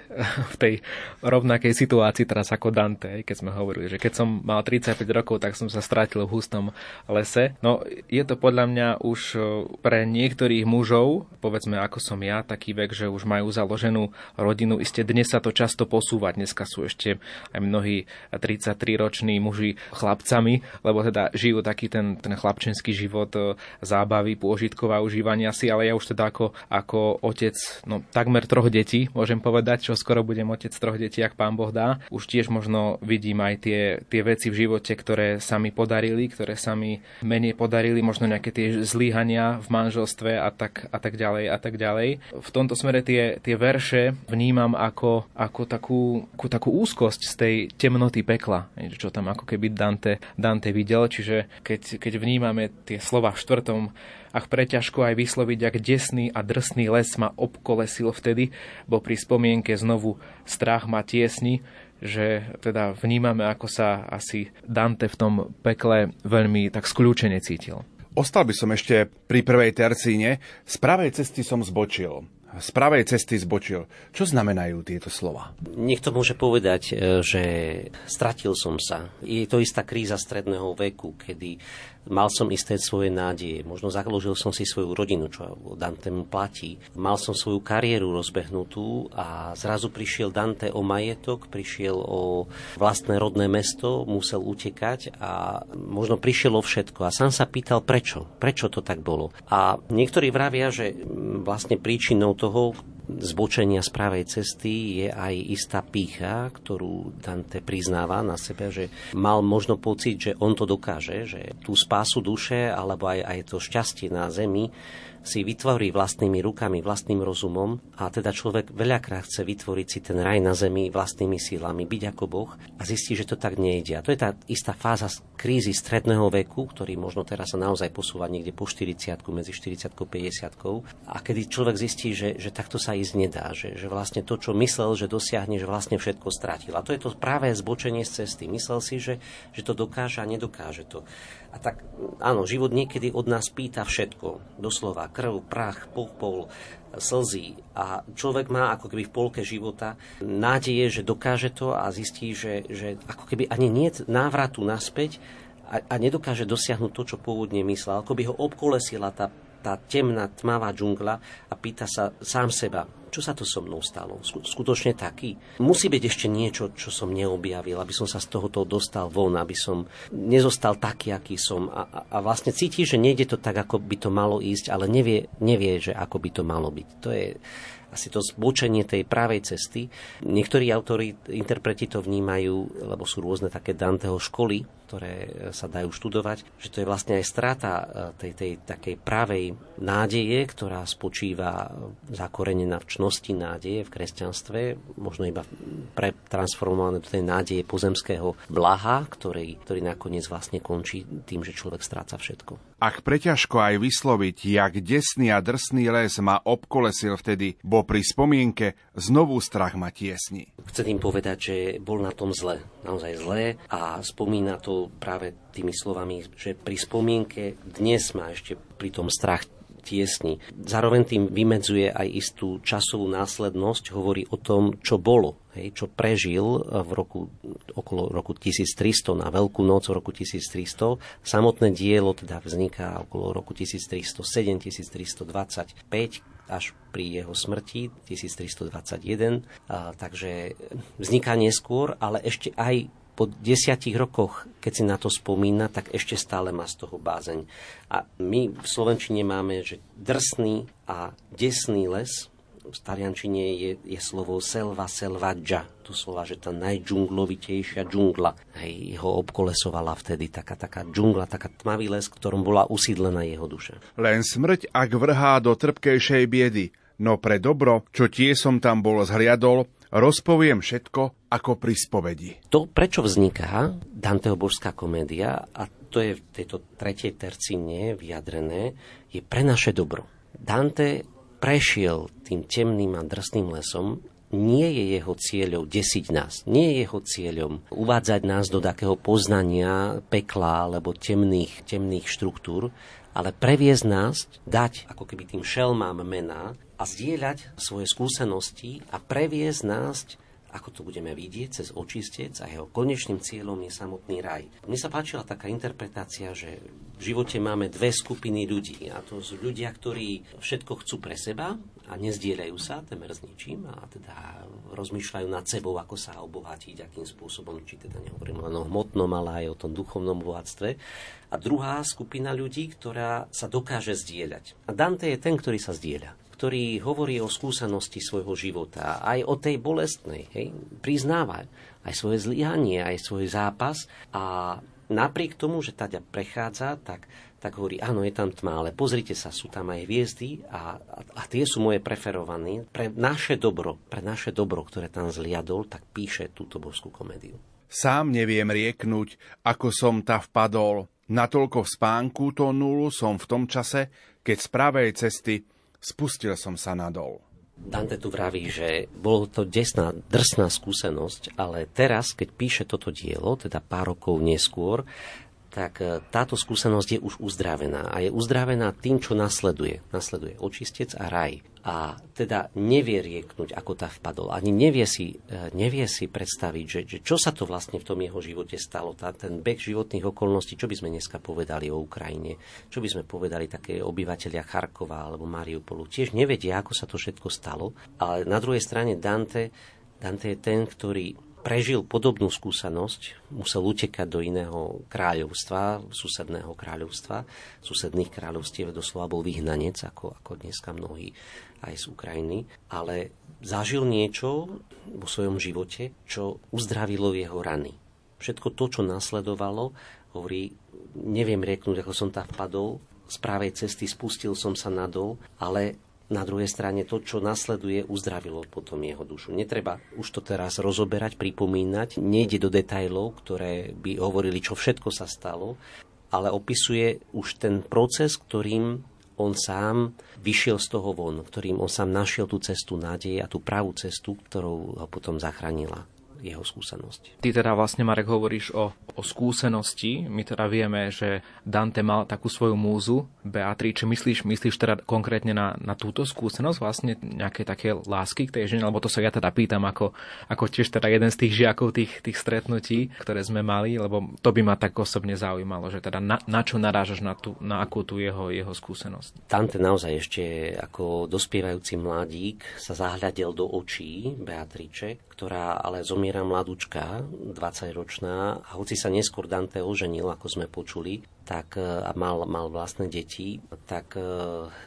v tej rovnakej situácii teraz ako Dante, keď sme hovorili, že keď som mal 35 rokov, tak som sa strátil v hustom lese. No, je to podľa mňa už e, pre niektorých mužov, povedzme ako som ja, taký vek, že už majú založenú rodinu. Isté dnes sa to často posúva, dneska sú ešte aj mnohí 33-roční muži chlapcami, lebo teda žijú taký ten, ten chlapčenský život e, zábavy, pôžitkov a užívania si, ale ja už teda ako ako otec no, takmer troch detí, môžem povedať, čo skoro budem otec troch detí, ak pán Boh dá. Už tiež možno vidím aj tie, tie veci v živote, ktoré sa mi podarili, ktoré sa mi menej podarili, možno nejaké tie zlíhania v manželstve a tak, a tak ďalej a tak ďalej. V tomto smere tie, tie verše vnímam ako, ako takú, ako takú úzkosť z tej temnoty pekla, čo tam ako keby Dante, Dante videl, čiže keď, keď vnímame tie slova v štvrtom ach preťažko aj vysloviť, ak desný a drsný les ma obkolesil vtedy, bo pri spomienke znovu strach ma tiesni, že teda vnímame, ako sa asi Dante v tom pekle veľmi tak skľúčene cítil. Ostal by som ešte pri prvej tercíne. Z pravej cesty som zbočil z pravej cesty zbočil. Čo znamenajú tieto slova? Niekto môže povedať, e, že stratil som sa. Je to istá kríza stredného veku, kedy Mal som isté svoje nádeje, možno založil som si svoju rodinu, čo Dante mu platí. Mal som svoju kariéru rozbehnutú a zrazu prišiel Dante o majetok, prišiel o vlastné rodné mesto, musel utekať a možno prišiel o všetko. A sám sa pýtal, prečo? Prečo to tak bolo? A niektorí vravia, že vlastne príčinou toho, zbočenia z pravej cesty je aj istá pícha, ktorú Dante priznáva na sebe, že mal možno pocit, že on to dokáže, že tú spásu duše alebo aj, aj to šťastie na zemi si vytvorí vlastnými rukami, vlastným rozumom a teda človek veľakrát chce vytvoriť si ten raj na zemi vlastnými sílami, byť ako Boh a zistí, že to tak nejde. A to je tá istá fáza krízy stredného veku, ktorý možno teraz sa naozaj posúva niekde po 40 medzi 40 a 50 a kedy človek zistí, že, že takto sa ísť nedá, že, že vlastne to, čo myslel, že dosiahne, že vlastne všetko strátil. A to je to práve zbočenie z cesty. Myslel si, že, že to dokáže a nedokáže to. A tak áno, život niekedy od nás pýta všetko. Doslova krv, prach, popol, slzy. A človek má ako keby v polke života nádeje, že dokáže to a zistí, že, že ako keby ani nie návratu naspäť a, a nedokáže dosiahnuť to, čo pôvodne myslel. Ako by ho obkolesila tá tá temná, tmavá džungla a pýta sa sám seba, čo sa to so mnou stalo? Skutočne taký? Musí byť ešte niečo, čo som neobjavil, aby som sa z tohoto dostal von, aby som nezostal taký, aký som. A, a, a vlastne cíti, že nejde to tak, ako by to malo ísť, ale nevie, nevie, že ako by to malo byť. To je asi to zbočenie tej pravej cesty. Niektorí autori, interpreti to vnímajú, lebo sú rôzne také Danteho školy, ktoré sa dajú študovať, že to je vlastne aj strata e, tej, tej takej pravej nádeje, ktorá spočíva zakorenená v čnosti nádeje v kresťanstve, možno iba pretransformované do tej nádeje pozemského blaha, ktorý, ktorý nakoniec vlastne končí tým, že človek stráca všetko. Ak preťažko aj vysloviť, jak desný a drsný les ma obkolesil vtedy, bo pri spomienke znovu strach ma tiesni. Chcem tým povedať, že bol na tom zle, naozaj zle a spomína to práve tými slovami, že pri spomienke dnes má ešte pri tom strach tiesni. Zároveň tým vymedzuje aj istú časovú následnosť, hovorí o tom, čo bolo, hej, čo prežil v roku, okolo roku 1300 na Veľkú noc v roku 1300. Samotné dielo teda vzniká okolo roku 1307, 1325, až pri jeho smrti 1321, a, takže vzniká neskôr, ale ešte aj po desiatich rokoch, keď si na to spomína, tak ešte stále má z toho bázeň. A my v Slovenčine máme, že drsný a desný les, v taliančine je, je slovo selva selvaggia, to slova, že tá najdžunglovitejšia džungla. Hej, ho obkolesovala vtedy taká, taká džungla, taká tmavý les, ktorom bola usídlená jeho duša. Len smrť, ak vrhá do trpkejšej biedy, no pre dobro, čo tie som tam bol zhliadol, rozpoviem všetko ako pri spovedi. To, prečo vzniká Danteho božská komédia, a to je v tejto tretej tercine vyjadrené, je pre naše dobro. Dante prešiel tým temným a drsným lesom, nie je jeho cieľom desiť nás, nie je jeho cieľom uvádzať nás do takého poznania pekla alebo temných, temných štruktúr, ale previesť nás, dať ako keby tým šelmám mená a zdieľať svoje skúsenosti a previesť nás ako to budeme vidieť, cez očistec a jeho konečným cieľom je samotný raj. Mne sa páčila taká interpretácia, že v živote máme dve skupiny ľudí. A to sú ľudia, ktorí všetko chcú pre seba a nezdieľajú sa temer s ničím a teda rozmýšľajú nad sebou, ako sa obohatiť, akým spôsobom, či teda nehovorím len o hmotnom, ale aj o tom duchovnom bohatstve. A druhá skupina ľudí, ktorá sa dokáže zdieľať. A Dante je ten, ktorý sa zdieľa ktorý hovorí o skúsenosti svojho života, aj o tej bolestnej, hej, priznáva aj svoje zlyhanie, aj svoj zápas a napriek tomu, že teda prechádza, tak, tak hovorí, áno, je tam tma, ale pozrite sa, sú tam aj hviezdy a, a, a tie sú moje preferované. Pre naše dobro, pre naše dobro, ktoré tam zliadol, tak píše túto božskú komédiu. Sám neviem rieknúť, ako som ta vpadol. Natoľko v spánku tonul som v tom čase, keď z pravej cesty spustil som sa nadol. Dante tu vraví, že bolo to desná, drsná skúsenosť, ale teraz, keď píše toto dielo, teda pár rokov neskôr, tak e, táto skúsenosť je už uzdravená. A je uzdravená tým, čo nasleduje. Nasleduje očistec a raj. A teda nevie rieknúť, ako tá vpadol. Ani nevie si, e, nevie si predstaviť, že, že čo sa to vlastne v tom jeho živote stalo. Tá, ten beh životných okolností, čo by sme dneska povedali o Ukrajine, čo by sme povedali také obyvateľia Charkova alebo Mariupolu. Tiež nevedia, ako sa to všetko stalo. Ale na druhej strane Dante, Dante je ten, ktorý prežil podobnú skúsenosť, musel utekať do iného kráľovstva, susedného kráľovstva, susedných kráľovstiev, doslova bol vyhnanec, ako, ako dneska mnohí aj z Ukrajiny, ale zažil niečo vo svojom živote, čo uzdravilo jeho rany. Všetko to, čo nasledovalo, hovorí, neviem rieknúť, ako som tam vpadol, z právej cesty spustil som sa nadol, ale na druhej strane to, čo nasleduje, uzdravilo potom jeho dušu. Netreba už to teraz rozoberať, pripomínať, nejde do detajlov, ktoré by hovorili, čo všetko sa stalo, ale opisuje už ten proces, ktorým on sám vyšiel z toho von, ktorým on sám našiel tú cestu nádeje a tú pravú cestu, ktorou ho potom zachránila jeho skúsenosť. Ty teda vlastne, Marek, hovoríš o, o skúsenosti. My teda vieme, že Dante mal takú svoju múzu, Beatrice. Myslíš, myslíš teda konkrétne na, na túto skúsenosť, vlastne nejaké také lásky k tej žene? Lebo to sa ja teda pýtam ako, ako tiež teda jeden z tých žiakov tých, tých stretnutí, ktoré sme mali, lebo to by ma tak osobne zaujímalo, že teda na, na čo narážaš na, tú, na akú tú jeho, jeho skúsenosť. Dante naozaj ešte ako dospievajúci mladík sa zahľadil do očí Beatrice, ktorá ale zomiera mladúčka, 20-ročná, a hoci sa neskôr Dante oženil, ako sme počuli, tak e, a mal, mal vlastné deti, tak e,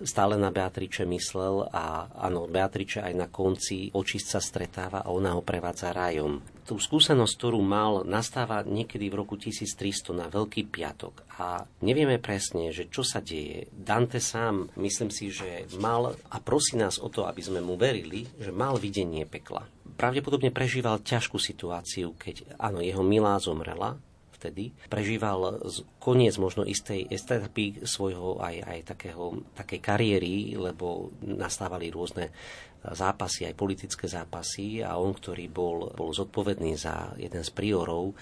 stále na Beatriče myslel a áno, Beatriče aj na konci očist sa stretáva a ona ho prevádza rajom. Tú skúsenosť, ktorú mal, nastáva niekedy v roku 1300 na Veľký piatok a nevieme presne, že čo sa deje. Dante sám, myslím si, že mal a prosí nás o to, aby sme mu verili, že mal videnie pekla pravdepodobne prežíval ťažkú situáciu, keď áno, jeho milá zomrela vtedy. Prežíval koniec možno istej etapy svojho aj, aj takého, takej kariéry, lebo nastávali rôzne zápasy, aj politické zápasy a on, ktorý bol, bol zodpovedný za jeden z priorov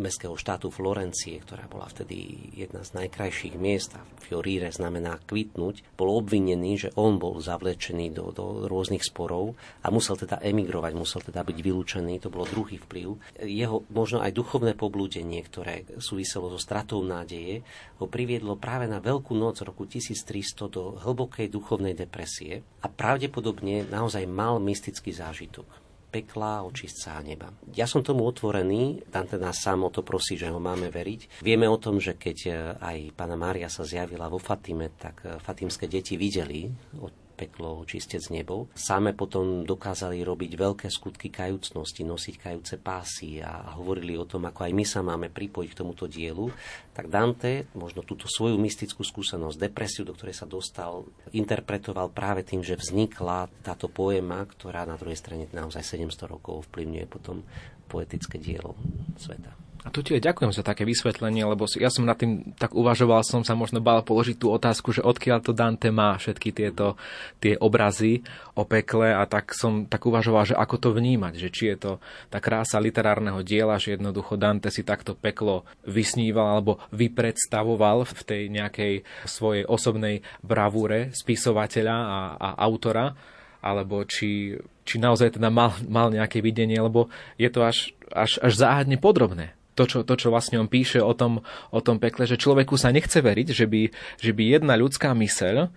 mestského štátu Florencie, ktorá bola vtedy jedna z najkrajších miest a Fiorire znamená kvitnúť, bol obvinený, že on bol zavlečený do, do rôznych sporov a musel teda emigrovať, musel teda byť vylúčený, to bolo druhý vplyv. Jeho možno aj duchovné poblúdenie, ktoré súviselo so stratou nádeje, ho priviedlo práve na Veľkú noc roku 1300 do hlbokej duchovnej depresie a pravdepodobne naozaj mal mystický zážitok pekla, očistca a neba. Ja som tomu otvorený, Dante nás sám o to prosí, že ho máme veriť. Vieme o tom, že keď aj pána Mária sa zjavila vo Fatime, tak fatimské deti videli peklo, čistec nebo. Sáme potom dokázali robiť veľké skutky kajúcnosti, nosiť kajúce pásy a hovorili o tom, ako aj my sa máme pripojiť k tomuto dielu. Tak Dante možno túto svoju mystickú skúsenosť, depresiu, do ktorej sa dostal, interpretoval práve tým, že vznikla táto poema, ktorá na druhej strane naozaj 700 rokov vplyvňuje potom poetické dielo sveta. A tu ti ďakujem za také vysvetlenie, lebo ja som nad tým tak uvažoval, som sa možno bál položiť tú otázku, že odkiaľ to Dante má všetky tieto tie obrazy o pekle a tak som tak uvažoval, že ako to vnímať, že či je to tá krása literárneho diela, že jednoducho Dante si takto peklo vysníval alebo vypredstavoval v tej nejakej svojej osobnej bravúre spisovateľa a, a autora, alebo či, či naozaj teda mal, mal nejaké videnie, lebo je to až, až, až záhadne podrobné to, čo, to, čo vlastne on píše o tom, o tom pekle, že človeku sa nechce veriť, že by, že by jedna ľudská myseľ uh,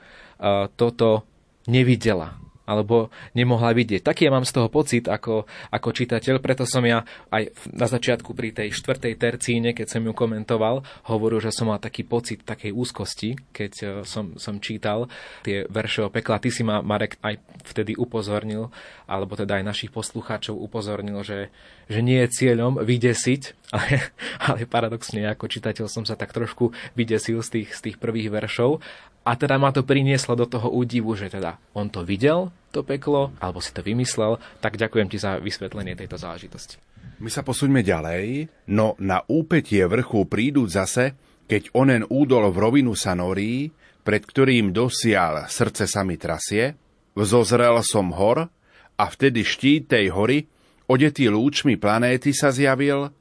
toto nevidela alebo nemohla vidieť. Taký ja mám z toho pocit ako, ako čitateľ, preto som ja aj na začiatku pri tej štvrtej tercíne, keď som ju komentoval, hovoril, že som mal taký pocit takej úzkosti, keď e, som, som čítal tie verše o pekla. Ty si ma, Marek, aj vtedy upozornil, alebo teda aj našich poslucháčov upozornil, že, že nie je cieľom vydesiť, ale, ale paradoxne ako čitateľ som sa tak trošku vydesil z tých, z tých prvých veršov a teda ma to prinieslo do toho údivu, že teda on to videl, to peklo, alebo si to vymyslel, tak ďakujem ti za vysvetlenie tejto záležitosti. My sa posuňme ďalej, no na úpetie vrchu prídu zase, keď onen údol v rovinu sa norí, pred ktorým dosial srdce sa mi trasie, vzozrel som hor a vtedy štít tej hory, odetý lúčmi planéty sa zjavil,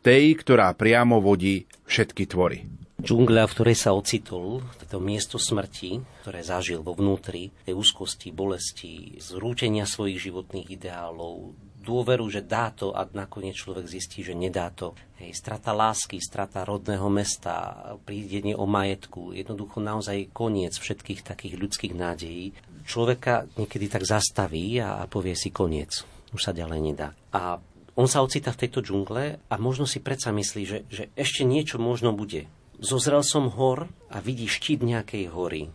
tej, ktorá priamo vodí všetky tvory džungľa, v ktorej sa ocitol, toto miesto smrti, ktoré zažil vo vnútri, tej úzkosti, bolesti, zrúčenia svojich životných ideálov, dôveru, že dá to a nakoniec človek zistí, že nedá to. Hej, strata lásky, strata rodného mesta, prídenie o majetku, jednoducho naozaj koniec všetkých takých ľudských nádejí. Človeka niekedy tak zastaví a povie si koniec. Už sa ďalej nedá. A on sa ocita v tejto džungle a možno si predsa myslí, že, že ešte niečo možno bude Zozrel som hor a vidí štít nejakej hory,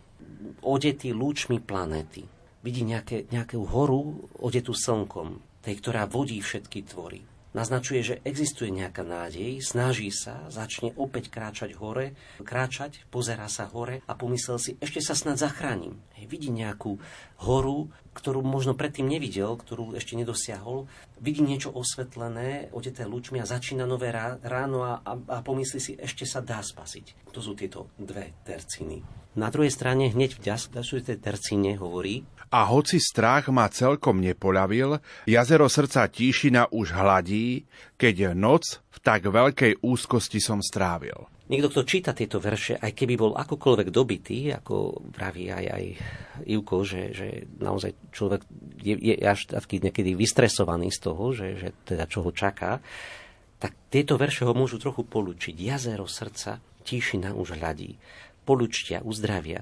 odetý lúčmi planéty. Vidí nejaké, nejakú horu odetú slnkom, tej, ktorá vodí všetky tvory. Naznačuje, že existuje nejaká nádej, snaží sa, začne opäť kráčať hore, kráčať, pozerá sa hore a pomyslel si, ešte sa snad zachránim. Hej, vidí nejakú horu, ktorú možno predtým nevidel, ktorú ešte nedosiahol, vidí niečo osvetlené, odeté lúčmi a začína nové ráno a, a, a pomyslí si, ešte sa dá spasiť. To sú tieto dve terciny. Na druhej strane hneď v ďalšej tercíne hovorí, a hoci strach ma celkom nepoľavil, jazero srdca Tíšina už hladí, keď noc v tak veľkej úzkosti som strávil. Niekto, kto číta tieto verše, aj keby bol akokoľvek dobitý, ako praví aj, aj Ivko, že, že naozaj človek je, je až taký niekedy vystresovaný z toho, že, že teda čo ho čaká, tak tieto verše ho môžu trochu polúčiť. Jazero srdca Tíšina už hľadí. Polučtia, uzdravia.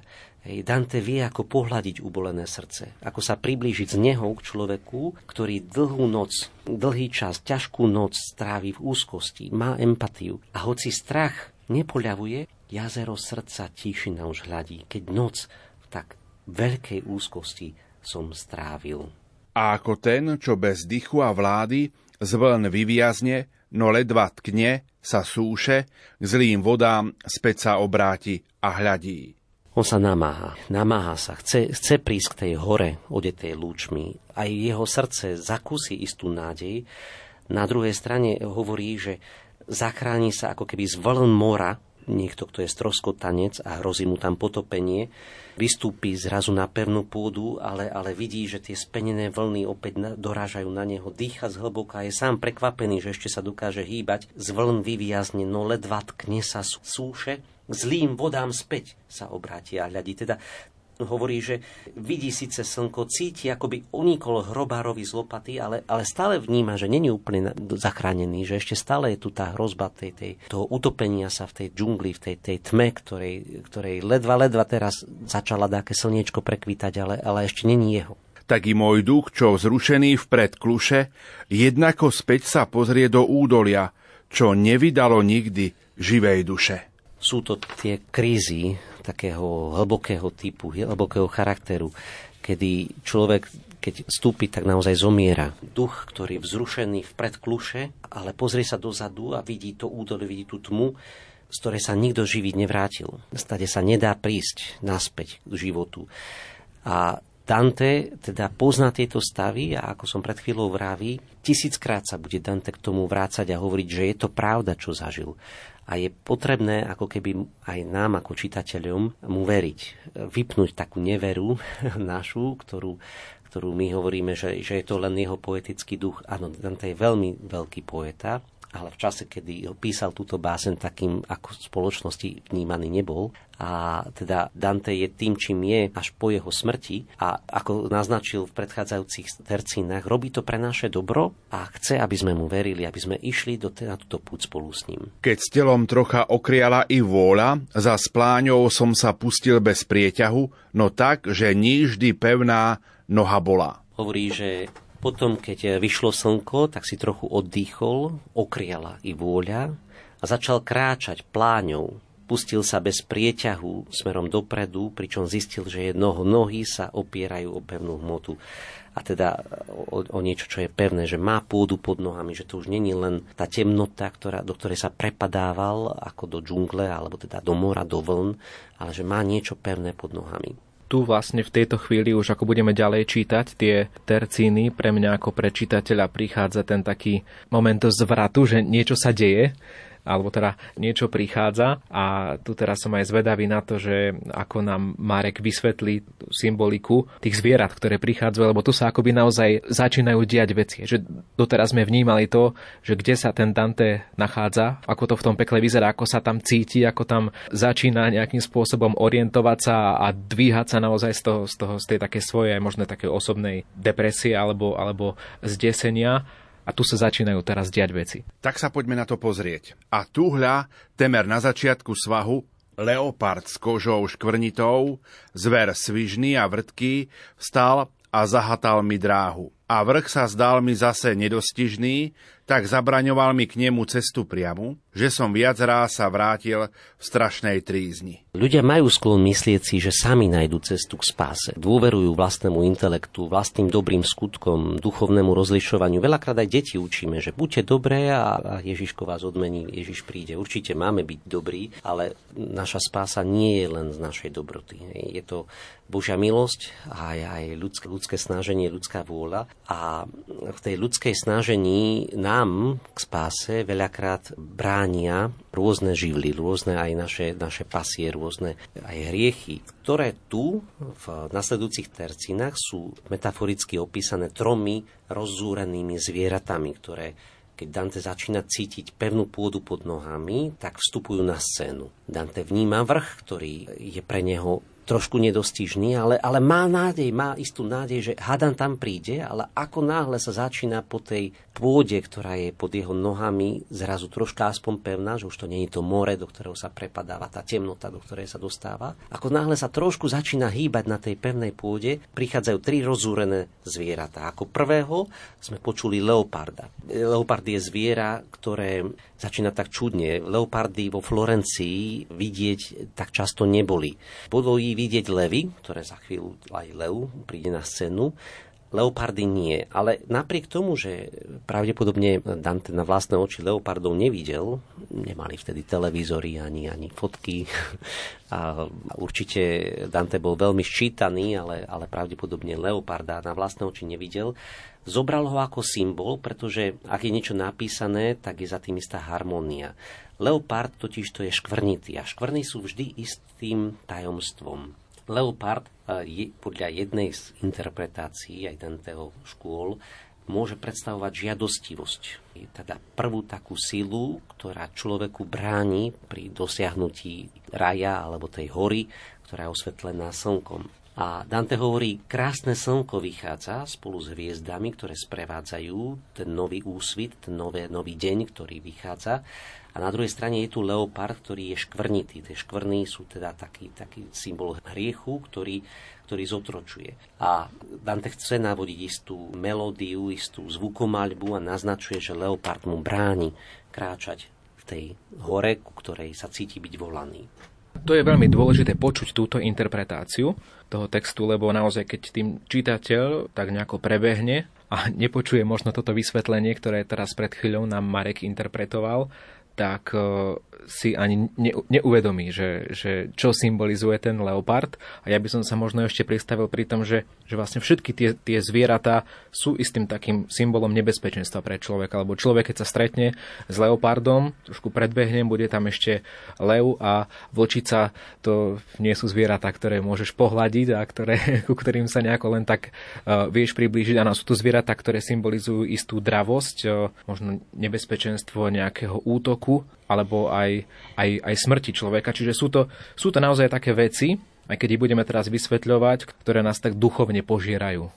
Dante vie, ako pohľadiť ubolené srdce, ako sa priblížiť z neho k človeku, ktorý dlhú noc, dlhý čas, ťažkú noc strávi v úzkosti, má empatiu. A hoci strach nepoľavuje, jazero srdca tíšina už hľadí, keď noc v tak veľkej úzkosti som strávil. A ako ten, čo bez dychu a vlády z vln vyviazne, no ledva tkne, sa súše, k zlým vodám späť sa obráti a hľadí. On sa namáha, namáha sa, chce, chce prísť k tej hore odetej lúčmi. Aj jeho srdce zakúsi istú nádej. Na druhej strane hovorí, že zachráni sa ako keby z vln mora, niekto, kto je stroskotanec a hrozí mu tam potopenie, vystúpi zrazu na pevnú pôdu, ale, ale vidí, že tie spenené vlny opäť dorážajú na neho, dýcha zhlboka, je sám prekvapený, že ešte sa dokáže hýbať, z vln vyviazne, no ledva tkne sa súše, zlým vodám späť sa obráti a hľadí. Teda hovorí, že vidí síce slnko, cíti, ako by unikol hrobárovi z lopaty, ale, ale stále vníma, že není úplne zachránený, že ešte stále je tu tá hrozba tej, tej, toho utopenia sa v tej džungli, v tej, tej tme, ktorej, ktorej ledva, ledva teraz začala dáke slniečko prekvítať, ale, ale ešte není jeho tak i môj duch, čo vzrušený vpred kluše, jednako späť sa pozrie do údolia, čo nevydalo nikdy živej duše. Sú to tie krízy, takého hlbokého typu, hlbokého charakteru, kedy človek, keď vstúpi, tak naozaj zomiera. Duch, ktorý je vzrušený vpred kluše, ale pozrie sa dozadu a vidí to údolie, vidí tú tmu, z ktorej sa nikto živiť nevrátil. Stade sa nedá prísť naspäť k životu. A Dante teda pozná tieto stavy a ako som pred chvíľou vraví, tisíckrát sa bude Dante k tomu vrácať a hovoriť, že je to pravda, čo zažil a je potrebné ako keby aj nám ako čitateľom mu veriť. Vypnúť takú neveru našu, ktorú, ktorú my hovoríme, že, že je to len jeho poetický duch. Áno, Dante je veľmi veľký poeta, ale v čase, kedy písal túto básen, takým ako v spoločnosti vnímaný nebol. A teda Dante je tým, čím je až po jeho smrti a ako naznačil v predchádzajúcich tercínach, robí to pre naše dobro a chce, aby sme mu verili, aby sme išli do, na túto púť spolu s ním. Keď s telom trocha okriala i vôľa, za spláňou som sa pustil bez prieťahu, no tak, že níždy pevná noha bola. Hovorí, že potom, keď vyšlo slnko, tak si trochu oddychol, okriala i vôľa a začal kráčať pláňou. Pustil sa bez prieťahu smerom dopredu, pričom zistil, že jednoho nohy sa opierajú o pevnú hmotu. A teda o, o niečo, čo je pevné, že má pôdu pod nohami, že to už není len tá temnota, ktorá, do ktorej sa prepadával ako do džungle, alebo teda do mora, do vln, ale že má niečo pevné pod nohami tu vlastne v tejto chvíli už ako budeme ďalej čítať tie tercíny, pre mňa ako pre čitateľa prichádza ten taký moment zvratu, že niečo sa deje alebo teda niečo prichádza a tu teraz som aj zvedavý na to, že ako nám Marek vysvetlí symboliku tých zvierat, ktoré prichádzajú, lebo tu sa akoby naozaj začínajú diať veci. Že doteraz sme vnímali to, že kde sa ten Dante nachádza, ako to v tom pekle vyzerá, ako sa tam cíti, ako tam začína nejakým spôsobom orientovať sa a dvíhať sa naozaj z, toho, z, toho, z tej také svojej možno také osobnej depresie alebo, alebo zdesenia a tu sa začínajú teraz diať veci. Tak sa poďme na to pozrieť. A tu hľa, temer na začiatku svahu, leopard s kožou škvrnitou, zver svižný a vrtký, vstal a zahatal mi dráhu. A vrch sa zdal mi zase nedostižný, tak zabraňoval mi k nemu cestu priamu, že som viac ráz sa vrátil v strašnej trízni. Ľudia majú sklon myslieť si, že sami nájdu cestu k spáse. Dôverujú vlastnému intelektu, vlastným dobrým skutkom, duchovnému rozlišovaniu. Veľakrát aj deti učíme, že buďte dobré a Ježiško vás odmení, Ježiš príde. Určite máme byť dobrí, ale naša spása nie je len z našej dobroty. Je to Božia milosť a aj ľudské, ľudské snaženie, ľudská vôľa. A v tej ľudskej snažení nám k spáse veľakrát bránia rôzne živly, rôzne aj naše, naše pasie, rôzne aj hriechy, ktoré tu v nasledujúcich tercínach sú metaforicky opísané tromi rozzúrenými zvieratami, ktoré keď Dante začína cítiť pevnú pôdu pod nohami, tak vstupujú na scénu. Dante vníma vrch, ktorý je pre neho trošku nedostižný, ale, ale má nádej, má istú nádej, že hadan tam príde, ale ako náhle sa začína po tej pôde, ktorá je pod jeho nohami, zrazu troška aspoň pevná, že už to nie je to more, do ktorého sa prepadáva tá temnota, do ktorej sa dostáva. Ako náhle sa trošku začína hýbať na tej pevnej pôde, prichádzajú tri rozúrené zvieratá. Ako prvého sme počuli leoparda. Leopard je zviera, ktoré začína tak čudne. Leopardy vo Florencii vidieť tak často neboli. Bolo vidieť levy, ktoré za chvíľu aj lev príde na scénu, leopardy nie. Ale napriek tomu, že pravdepodobne Dante na vlastné oči leopardov nevidel, nemali vtedy televízory ani, ani fotky a určite Dante bol veľmi ščítaný, ale, ale pravdepodobne leoparda na vlastné oči nevidel. Zobral ho ako symbol, pretože ak je niečo napísané, tak je za tým istá harmónia. Leopard totiž to je škvrnitý a škvrny sú vždy istým tajomstvom. Leopard je podľa jednej z interpretácií aj Danteho škôl môže predstavovať žiadostivosť. Je teda prvú takú silu, ktorá človeku bráni pri dosiahnutí raja alebo tej hory, ktorá je osvetlená slnkom. A Dante hovorí, krásne slnko vychádza spolu s hviezdami, ktoré sprevádzajú ten nový úsvit, ten nový, nový deň, ktorý vychádza. A na druhej strane je tu leopard, ktorý je škvrnitý. Tie škvrny sú teda taký, taký symbol hriechu, ktorý, ktorý zotročuje. A Dante chce navodiť istú melódiu, istú zvukomaľbu a naznačuje, že leopard mu bráni kráčať v tej hore, ku ktorej sa cíti byť volaný. To je veľmi dôležité počuť túto interpretáciu toho textu, lebo naozaj, keď tým čitateľ tak nejako prebehne a nepočuje možno toto vysvetlenie, ktoré teraz pred chvíľou nám Marek interpretoval, tak e, si ani ne, neuvedomí, že, že čo symbolizuje ten leopard. A ja by som sa možno ešte pristavil pri tom, že, že vlastne všetky tie, tie zvieratá sú istým takým symbolom nebezpečenstva pre človeka. Lebo človek, keď sa stretne s leopardom, trošku predbehnem, bude tam ešte lev a vlčica, to nie sú zvieratá, ktoré môžeš pohľadiť a ktoré, ku ktorým sa nejako len tak uh, vieš priblížiť. Áno, sú to zvieratá, ktoré symbolizujú istú dravosť, uh, možno nebezpečenstvo nejakého útoku, alebo aj, aj, aj smrti človeka. Čiže sú to, sú to naozaj také veci, aj keď ich budeme teraz vysvetľovať, ktoré nás tak duchovne požierajú.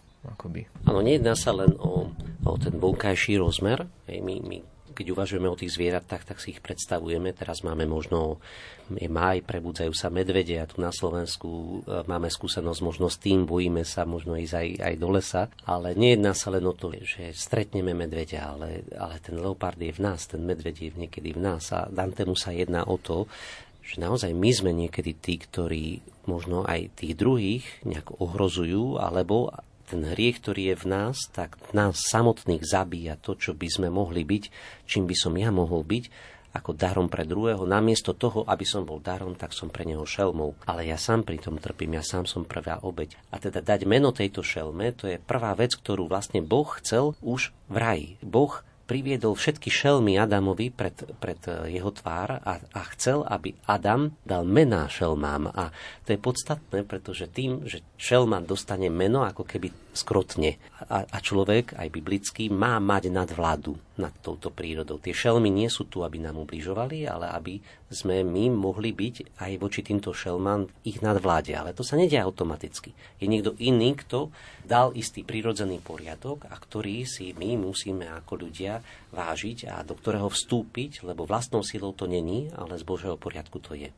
Áno, nejedná sa len o, o ten vonkajší rozmer. Hej, my, my keď uvažujeme o tých zvieratách, tak si ich predstavujeme. Teraz máme možno, je maj, prebudzajú sa medvede a tu na Slovensku e, máme skúsenosť možno s tým, bojíme sa možno ísť aj, aj do lesa, ale nejedná sa len o to, že stretneme medvedia, ale, ale ten leopard je v nás, ten medved je niekedy v nás a Dantemu sa jedná o to, že naozaj my sme niekedy tí, ktorí možno aj tých druhých nejak ohrozujú, alebo ten hriech, ktorý je v nás, tak nás samotných zabíja to, čo by sme mohli byť, čím by som ja mohol byť, ako darom pre druhého. Namiesto toho, aby som bol darom, tak som pre neho šelmou. Ale ja sám pri tom trpím, ja sám som prvá obeď. A teda dať meno tejto šelme, to je prvá vec, ktorú vlastne Boh chcel už v raji. Boh priviedol všetky šelmy Adamovi pred, pred eh, jeho tvár a, a chcel, aby Adam dal mená šelmám. A to je podstatné, pretože tým, že šelma dostane meno, ako keby skrotne. A, a človek, aj biblický, má mať nadvládu nad touto prírodou. Tie šelmy nie sú tu, aby nám ubližovali, ale aby sme my mohli byť aj voči týmto šelmám ich nadvláde. Ale to sa nedia automaticky. Je niekto iný, kto dal istý prírodzený poriadok a ktorý si my musíme ako ľudia vážiť a do ktorého vstúpiť, lebo vlastnou silou to není, ale z Božieho poriadku to je.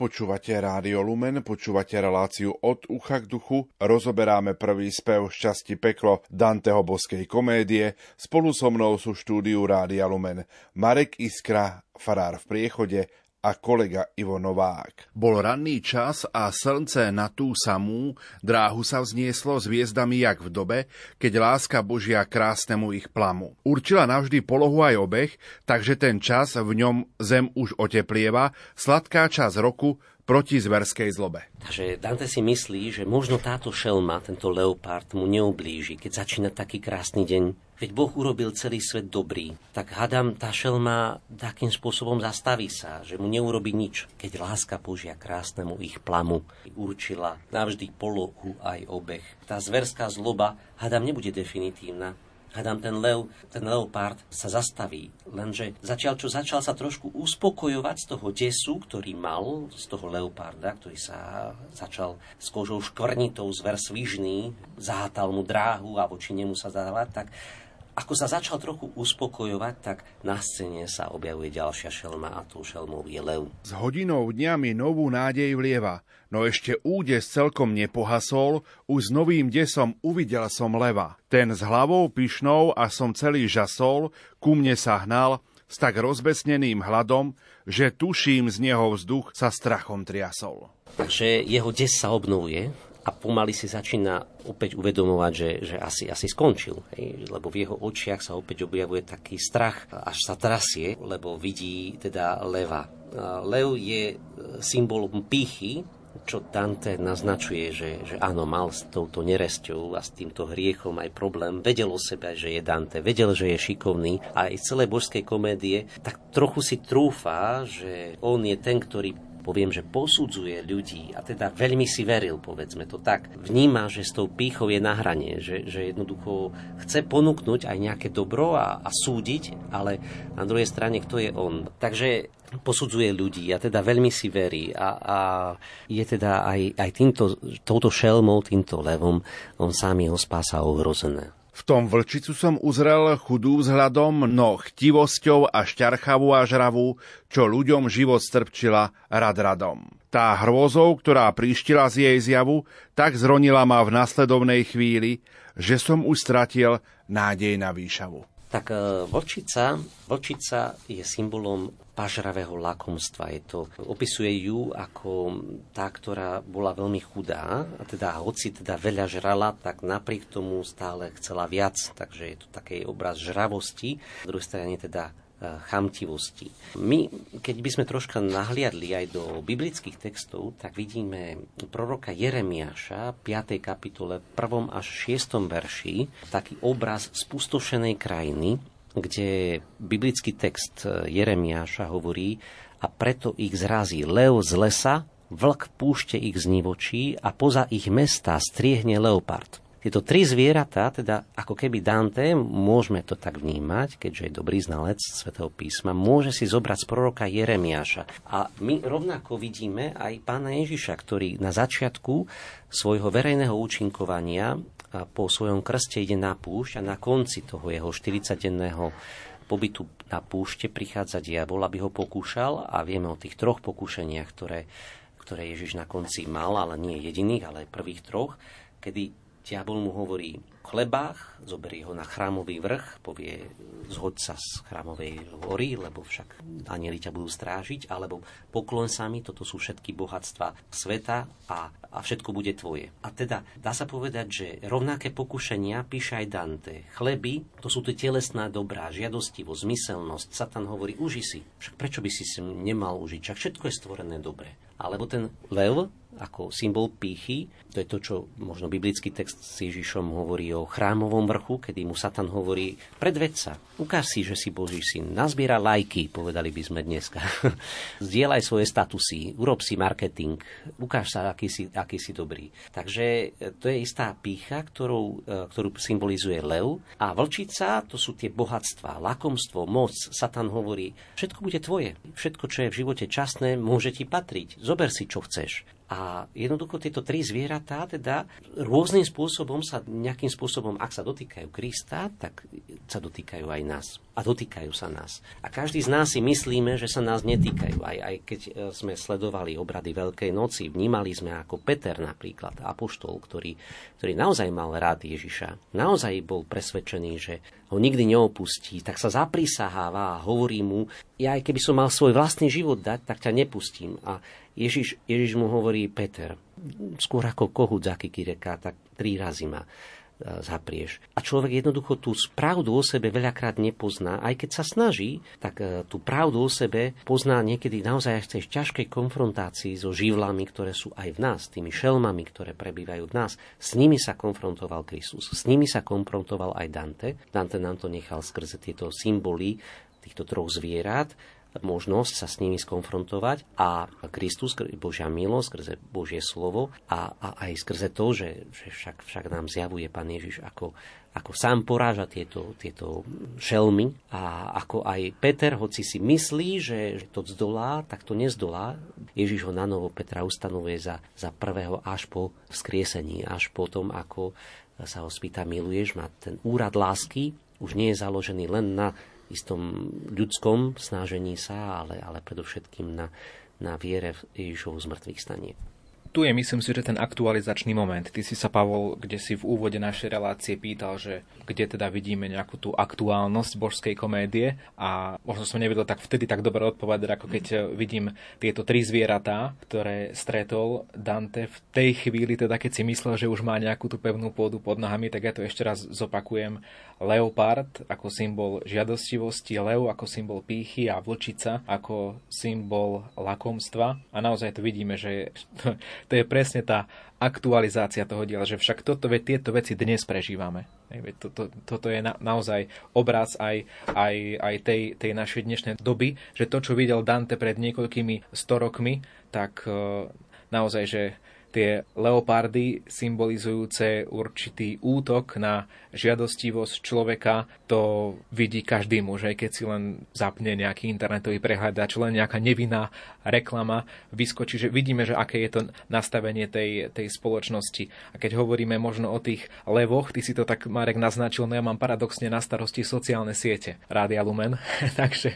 Počúvate Rádio Lumen, počúvate reláciu od ucha k duchu, rozoberáme prvý spev Šťastí peklo Danteho boskej komédie. Spolu so mnou sú štúdiu Rádia Lumen Marek Iskra, farár v priechode a kolega Ivo Novák. Bol ranný čas a slnce na tú samú dráhu sa vznieslo s hviezdami jak v dobe, keď láska Božia krásnemu ich plamu. Určila navždy polohu aj obeh, takže ten čas v ňom zem už oteplieva, sladká čas roku proti zverskej zlobe. Takže Dante si myslí, že možno táto šelma, tento leopard mu neublíži, keď začína taký krásny deň Veď Boh urobil celý svet dobrý. Tak hadam, tá šelma takým spôsobom zastaví sa, že mu neurobi nič. Keď láska Božia krásnemu ich plamu určila navždy polohu aj obeh. Tá zverská zloba, hadam, nebude definitívna. Hadam, ten lev, ten leopard sa zastaví. Lenže začal, čo začal sa trošku uspokojovať z toho desu, ktorý mal, z toho leoparda, ktorý sa začal s kožou škvrnitou zver svižný, zahátal mu dráhu a voči nemu sa zadávať, tak ako sa začal trochu uspokojovať, tak na scéne sa objavuje ďalšia šelma a tou šelmou je lev. S hodinou dňa mi novú nádej vlieva, no ešte údes celkom nepohasol, už s novým desom uvidel som leva. Ten s hlavou pyšnou a som celý žasol, ku mne sa hnal, s tak rozbesneným hladom, že tuším z neho vzduch sa strachom triasol. Takže jeho des sa obnovuje, a pomaly si začína opäť uvedomovať, že, že asi, asi skončil. Hej? Lebo v jeho očiach sa opäť objavuje taký strach, až sa trasie, lebo vidí teda leva. Lev je e, symbolom pýchy, čo Dante naznačuje, že, že áno, mal s touto neresťou a s týmto hriechom aj problém. Vedel o sebe, že je Dante, vedel, že je šikovný a aj z celej božskej komédie tak trochu si trúfa, že on je ten, ktorý poviem, že posudzuje ľudí a teda veľmi si veril, povedzme to tak, vníma, že s tou pýchou je na hrane, že, že jednoducho chce ponúknuť aj nejaké dobro a, a súdiť, ale na druhej strane, kto je on. Takže posudzuje ľudí a teda veľmi si verí a, a je teda aj, aj týmto, touto šelmou, týmto levom, on sám jeho spása ohrozené. V tom vlčicu som uzrel chudú vzhľadom, no chtivosťou a šťarchavú a žravú, čo ľuďom život strpčila rad radom. Tá hrôzou, ktorá príštila z jej zjavu, tak zronila ma v nasledovnej chvíli, že som už stratil nádej na výšavu. Tak e, vlčica, vlčica je symbolom pažravého lakomstva. Je to, opisuje ju ako tá, ktorá bola veľmi chudá, a teda hoci teda veľa žrala, tak napriek tomu stále chcela viac. Takže je to taký obraz žravosti, v druhej strane teda chamtivosti. My, keď by sme troška nahliadli aj do biblických textov, tak vidíme proroka Jeremiáša, 5. kapitole, 1. až 6. verši, taký obraz spustošenej krajiny, kde biblický text Jeremiáša hovorí a preto ich zrazí lev z lesa, vlk púšte ich z nivočí a poza ich mesta striehne leopard. Tieto tri zvieratá, teda ako keby Dante, môžeme to tak vnímať, keďže je dobrý znalec svätého písma, môže si zobrať z proroka Jeremiáša. A my rovnako vidíme aj pána Ježiša, ktorý na začiatku svojho verejného účinkovania po svojom krste ide na púšť a na konci toho jeho 40-denného pobytu na púšte prichádza diabol, aby ho pokúšal a vieme o tých troch pokúšaniach, ktoré, ktoré Ježiš na konci mal, ale nie jediných, ale prvých troch, kedy diabol mu hovorí, chlebách, zoberie ho na chrámový vrch, povie zhoď sa z chrámovej hory, lebo však anieli ťa budú strážiť, alebo poklon sa mi, toto sú všetky bohatstva sveta a, a všetko bude tvoje. A teda dá sa povedať, že rovnaké pokušenia píše aj Dante. Chleby, to sú tie telesná dobrá, žiadostivosť, zmyselnosť. Satan hovorí, uži si. Však prečo by si si nemal užiť? Však všetko je stvorené dobre. Alebo ten lev, ako symbol pýchy. To je to, čo možno biblický text s Ježišom hovorí o chrámovom vrchu, kedy mu Satan hovorí, predved sa, ukáž si, že si Boží syn, nazbiera lajky, povedali by sme dneska. Zdieľaj svoje statusy, urob si marketing, ukáž sa, aký si, aký si dobrý. Takže e, to je istá pícha, ktorú, e, ktorú symbolizuje lev. A vlčica, to sú tie bohatstva, lakomstvo, moc. Satan hovorí, všetko bude tvoje. Všetko, čo je v živote časné, môže ti patriť. Zober si, čo chceš A jednoducho tieto tri zvieratá teda rôznym spôsobom sa, nejakým spôsobom, ak sa dotýkajú Krista, tak sa dotýkajú aj nás. A dotýkajú sa nás. A každý z nás si myslíme, že sa nás netýkajú. Aj, aj keď e, sme sledovali obrady Veľkej noci, vnímali sme ako Peter napríklad, apoštol, ktorý, ktorý naozaj mal rád Ježiša. Naozaj bol presvedčený, že ho nikdy neopustí, tak sa zaprisaháva a hovorí mu, ja aj keby som mal svoj vlastný život dať, tak ťa nepustím. A Ježiš, Ježiš mu hovorí, Peter, skôr ako kohút za kikireka, tak tri razy ma e, zaprieš. A človek jednoducho tú pravdu o sebe veľakrát nepozná. Aj keď sa snaží, tak e, tú pravdu o sebe pozná niekedy naozaj aj v tej ťažkej konfrontácii so živlami, ktoré sú aj v nás, tými šelmami, ktoré prebývajú v nás. S nimi sa konfrontoval Kristus. S nimi sa konfrontoval aj Dante. Dante nám to nechal skrze tieto symboly týchto troch zvierat možnosť sa s nimi skonfrontovať a Kristus, Božia milosť, skrze Božie slovo a, a aj skrze to, že, že však, však nám zjavuje Pán Ježiš, ako, ako sám poráža tieto, tieto šelmy a ako aj Peter, hoci si myslí, že to vzdolá, tak to nezdolá. Ježiš ho na novo Petra ustanovuje za, za prvého až po vzkriesení, až po tom, ako sa ho spýta, miluješ ma. Ten úrad lásky už nie je založený len na istom ľudskom snažení sa, ale, ale predovšetkým na, na viere v Ježišovu zmrtvých stanie tu je, myslím si, že ten aktualizačný moment. Ty si sa, Pavol, kde si v úvode našej relácie pýtal, že kde teda vidíme nejakú tú aktuálnosť božskej komédie a možno som nevedel tak vtedy tak dobre odpovedať, ako keď vidím tieto tri zvieratá, ktoré stretol Dante v tej chvíli, teda keď si myslel, že už má nejakú tú pevnú pôdu pod nohami, tak ja to ešte raz zopakujem. Leopard ako symbol žiadostivosti, lev ako symbol pýchy a vlčica ako symbol lakomstva. A naozaj to vidíme, že to je presne tá aktualizácia toho diela, že však toto, tieto veci dnes prežívame. Toto, toto je na, naozaj obraz aj, aj, aj tej, tej našej dnešnej doby, že to, čo videl Dante pred niekoľkými storokmi, tak e, naozaj, že tie leopardy symbolizujúce určitý útok na žiadostivosť človeka, to vidí každý muž, aj keď si len zapne nejaký internetový prehľadač, len nejaká nevinná reklama vyskočí, že vidíme, že aké je to nastavenie tej, tej spoločnosti. A keď hovoríme možno o tých levoch, ty si to tak, Marek, naznačil, no ja mám paradoxne na starosti sociálne siete Rádia Lumen, takže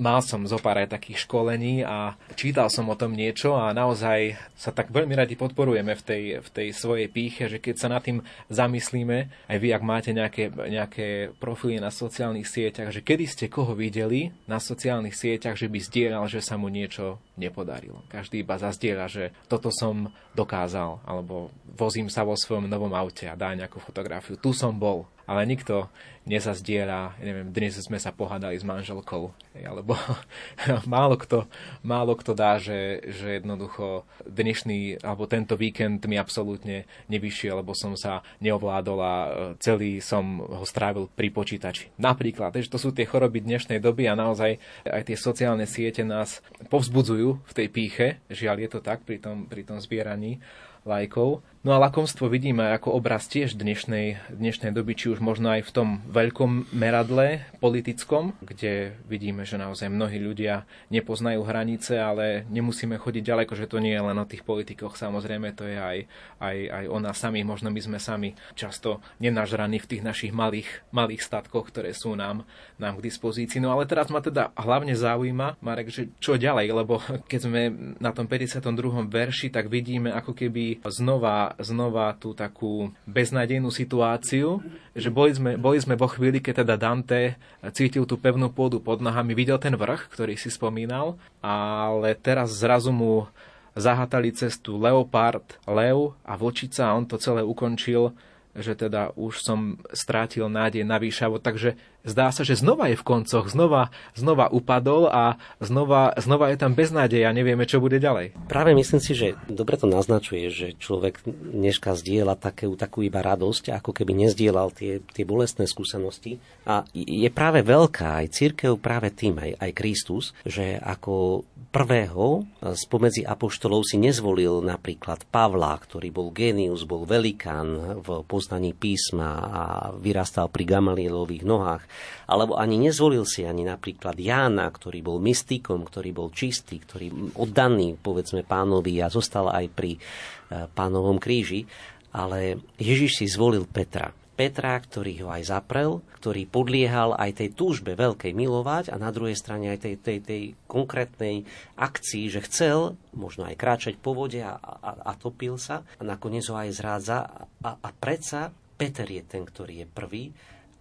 mal som zo pár aj takých školení a čítal som o tom niečo a naozaj sa tak veľmi radi podporujeme v tej, v tej svojej píche, že keď sa nad tým zamyslíme, aj vy, ak máte nejaké, nejaké profily na sociálnych sieťach, že kedy ste koho videli na sociálnych sieťach, že by zdieľal, že sa mu niečo nepodarilo. Každý iba zazdieľa, že toto som dokázal, alebo vozím sa vo svojom novom aute a dá nejakú fotografiu. Tu som bol ale nikto nezazdiera, ja neviem, dnes sme sa pohádali s manželkou, alebo málo kto, málo kto dá, že, že jednoducho dnešný, alebo tento víkend mi absolútne nevyšiel, lebo som sa neovládol a e, celý som ho strávil pri počítači. Napríklad, že to sú tie choroby dnešnej doby a naozaj aj tie sociálne siete nás povzbudzujú v tej píche, žiaľ je to tak pri tom, pri tom zbieraní lajkov. No a lakomstvo vidíme ako obraz tiež dnešnej, dnešnej doby, či už možno aj v tom veľkom meradle politickom, kde vidíme, že naozaj mnohí ľudia nepoznajú hranice, ale nemusíme chodiť ďaleko, že to nie je len o tých politikoch, samozrejme to je aj, aj, aj o nás samých, možno my sme sami často nenažraní v tých našich malých, malých statkoch, ktoré sú nám, nám k dispozícii. No ale teraz ma teda hlavne zaujíma, Marek, že čo ďalej, lebo keď sme na tom 52. verši, tak vidíme ako keby znova znova tú takú beznádejnú situáciu, že boli sme, boli sme vo chvíli, keď teda Dante cítil tú pevnú pôdu pod nohami, videl ten vrch, ktorý si spomínal, ale teraz zrazu mu zahatali cestu leopard, lev a vlčica a on to celé ukončil že teda už som strátil nádej na výšavo, takže zdá sa, že znova je v koncoch, znova, znova upadol a znova, znova je tam beznádej a nevieme, čo bude ďalej. Práve myslím si, že dobre to naznačuje, že človek dneška zdieľa takú, takú iba radosť, ako keby nezdielal tie, tie bolestné skúsenosti. A je práve veľká aj církev práve tým, aj, aj Kristus, že ako prvého spomedzi apoštolov si nezvolil napríklad Pavla, ktorý bol genius, bol velikán v poznaní písma a vyrastal pri Gamalielových nohách, Alebo ani nezvolil si ani napríklad Jána, ktorý bol mystikom, ktorý bol čistý, ktorý oddaný, povedzme, pánovi a zostal aj pri eh, pánovom kríži. Ale Ježiš si zvolil Petra. Petra, ktorý ho aj zaprel, ktorý podliehal aj tej túžbe veľkej milovať a na druhej strane aj tej, tej, tej konkrétnej akcii, že chcel možno aj kráčať po vode a, a, a topil sa a nakoniec ho aj zrádza a, a predsa Peter je ten, ktorý je prvý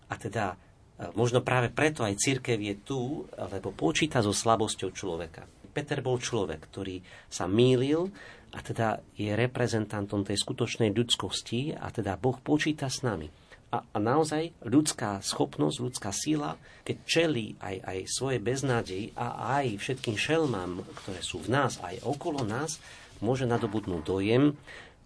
a teda e, možno práve preto aj církev je tu, lebo počíta so slabosťou človeka. Peter bol človek, ktorý sa mýlil, a teda je reprezentantom tej skutočnej ľudskosti a teda Boh počíta s nami. A, a naozaj ľudská schopnosť, ľudská sila, keď čelí aj, aj svoje beznádej a aj všetkým šelmám, ktoré sú v nás, aj okolo nás, môže nadobudnúť dojem,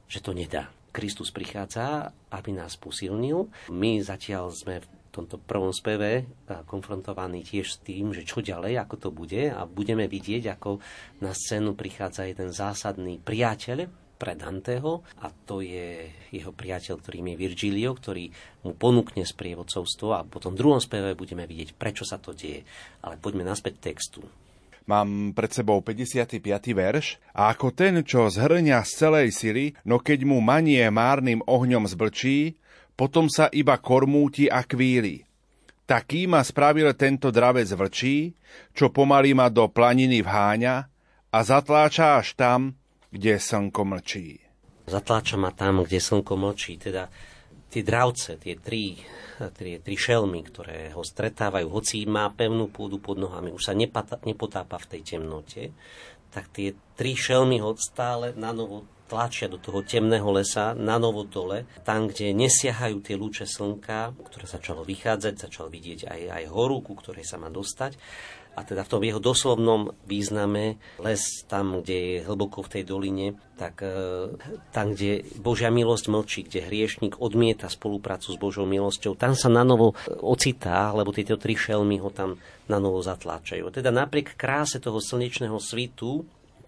že to nedá. Kristus prichádza, aby nás posilnil. My zatiaľ sme v tomto prvom speve konfrontovaní tiež s tým, že čo ďalej, ako to bude a budeme vidieť, ako na scénu prichádza jeden zásadný priateľ, pre Danteho a to je jeho priateľ, ktorým je Virgilio, ktorý mu ponúkne sprievodcovstvo a potom v druhom speve budeme vidieť, prečo sa to deje. Ale poďme naspäť textu. Mám pred sebou 55. verš a ako ten, čo zhrňa z celej sily, no keď mu manie márnym ohňom zblčí, potom sa iba kormúti a kvíli. Taký ma spravil tento dravec vlčí, čo pomaly ma do planiny vháňa a zatláča až tam, kde slnko mlčí. Zatláča ma tam, kde slnko mlčí, teda tie dravce, tie tri, tie tri šelmy, ktoré ho stretávajú, hoci má pevnú pôdu pod nohami, už sa nepotápa v tej temnote, tak tie tri šelmy ho stále na novo tlačia do toho temného lesa, na novo dole, tam, kde nesiahajú tie lúče slnka, ktoré začalo vychádzať, začal vidieť aj, aj horu, ku ktorej sa má dostať a teda v tom jeho doslovnom význame les tam, kde je hlboko v tej doline, tak e, tam, kde Božia milosť mlčí, kde hriešnik odmieta spoluprácu s Božou milosťou, tam sa na novo ocitá, lebo tieto tri šelmy ho tam na novo zatláčajú. Teda napriek kráse toho slnečného svitu,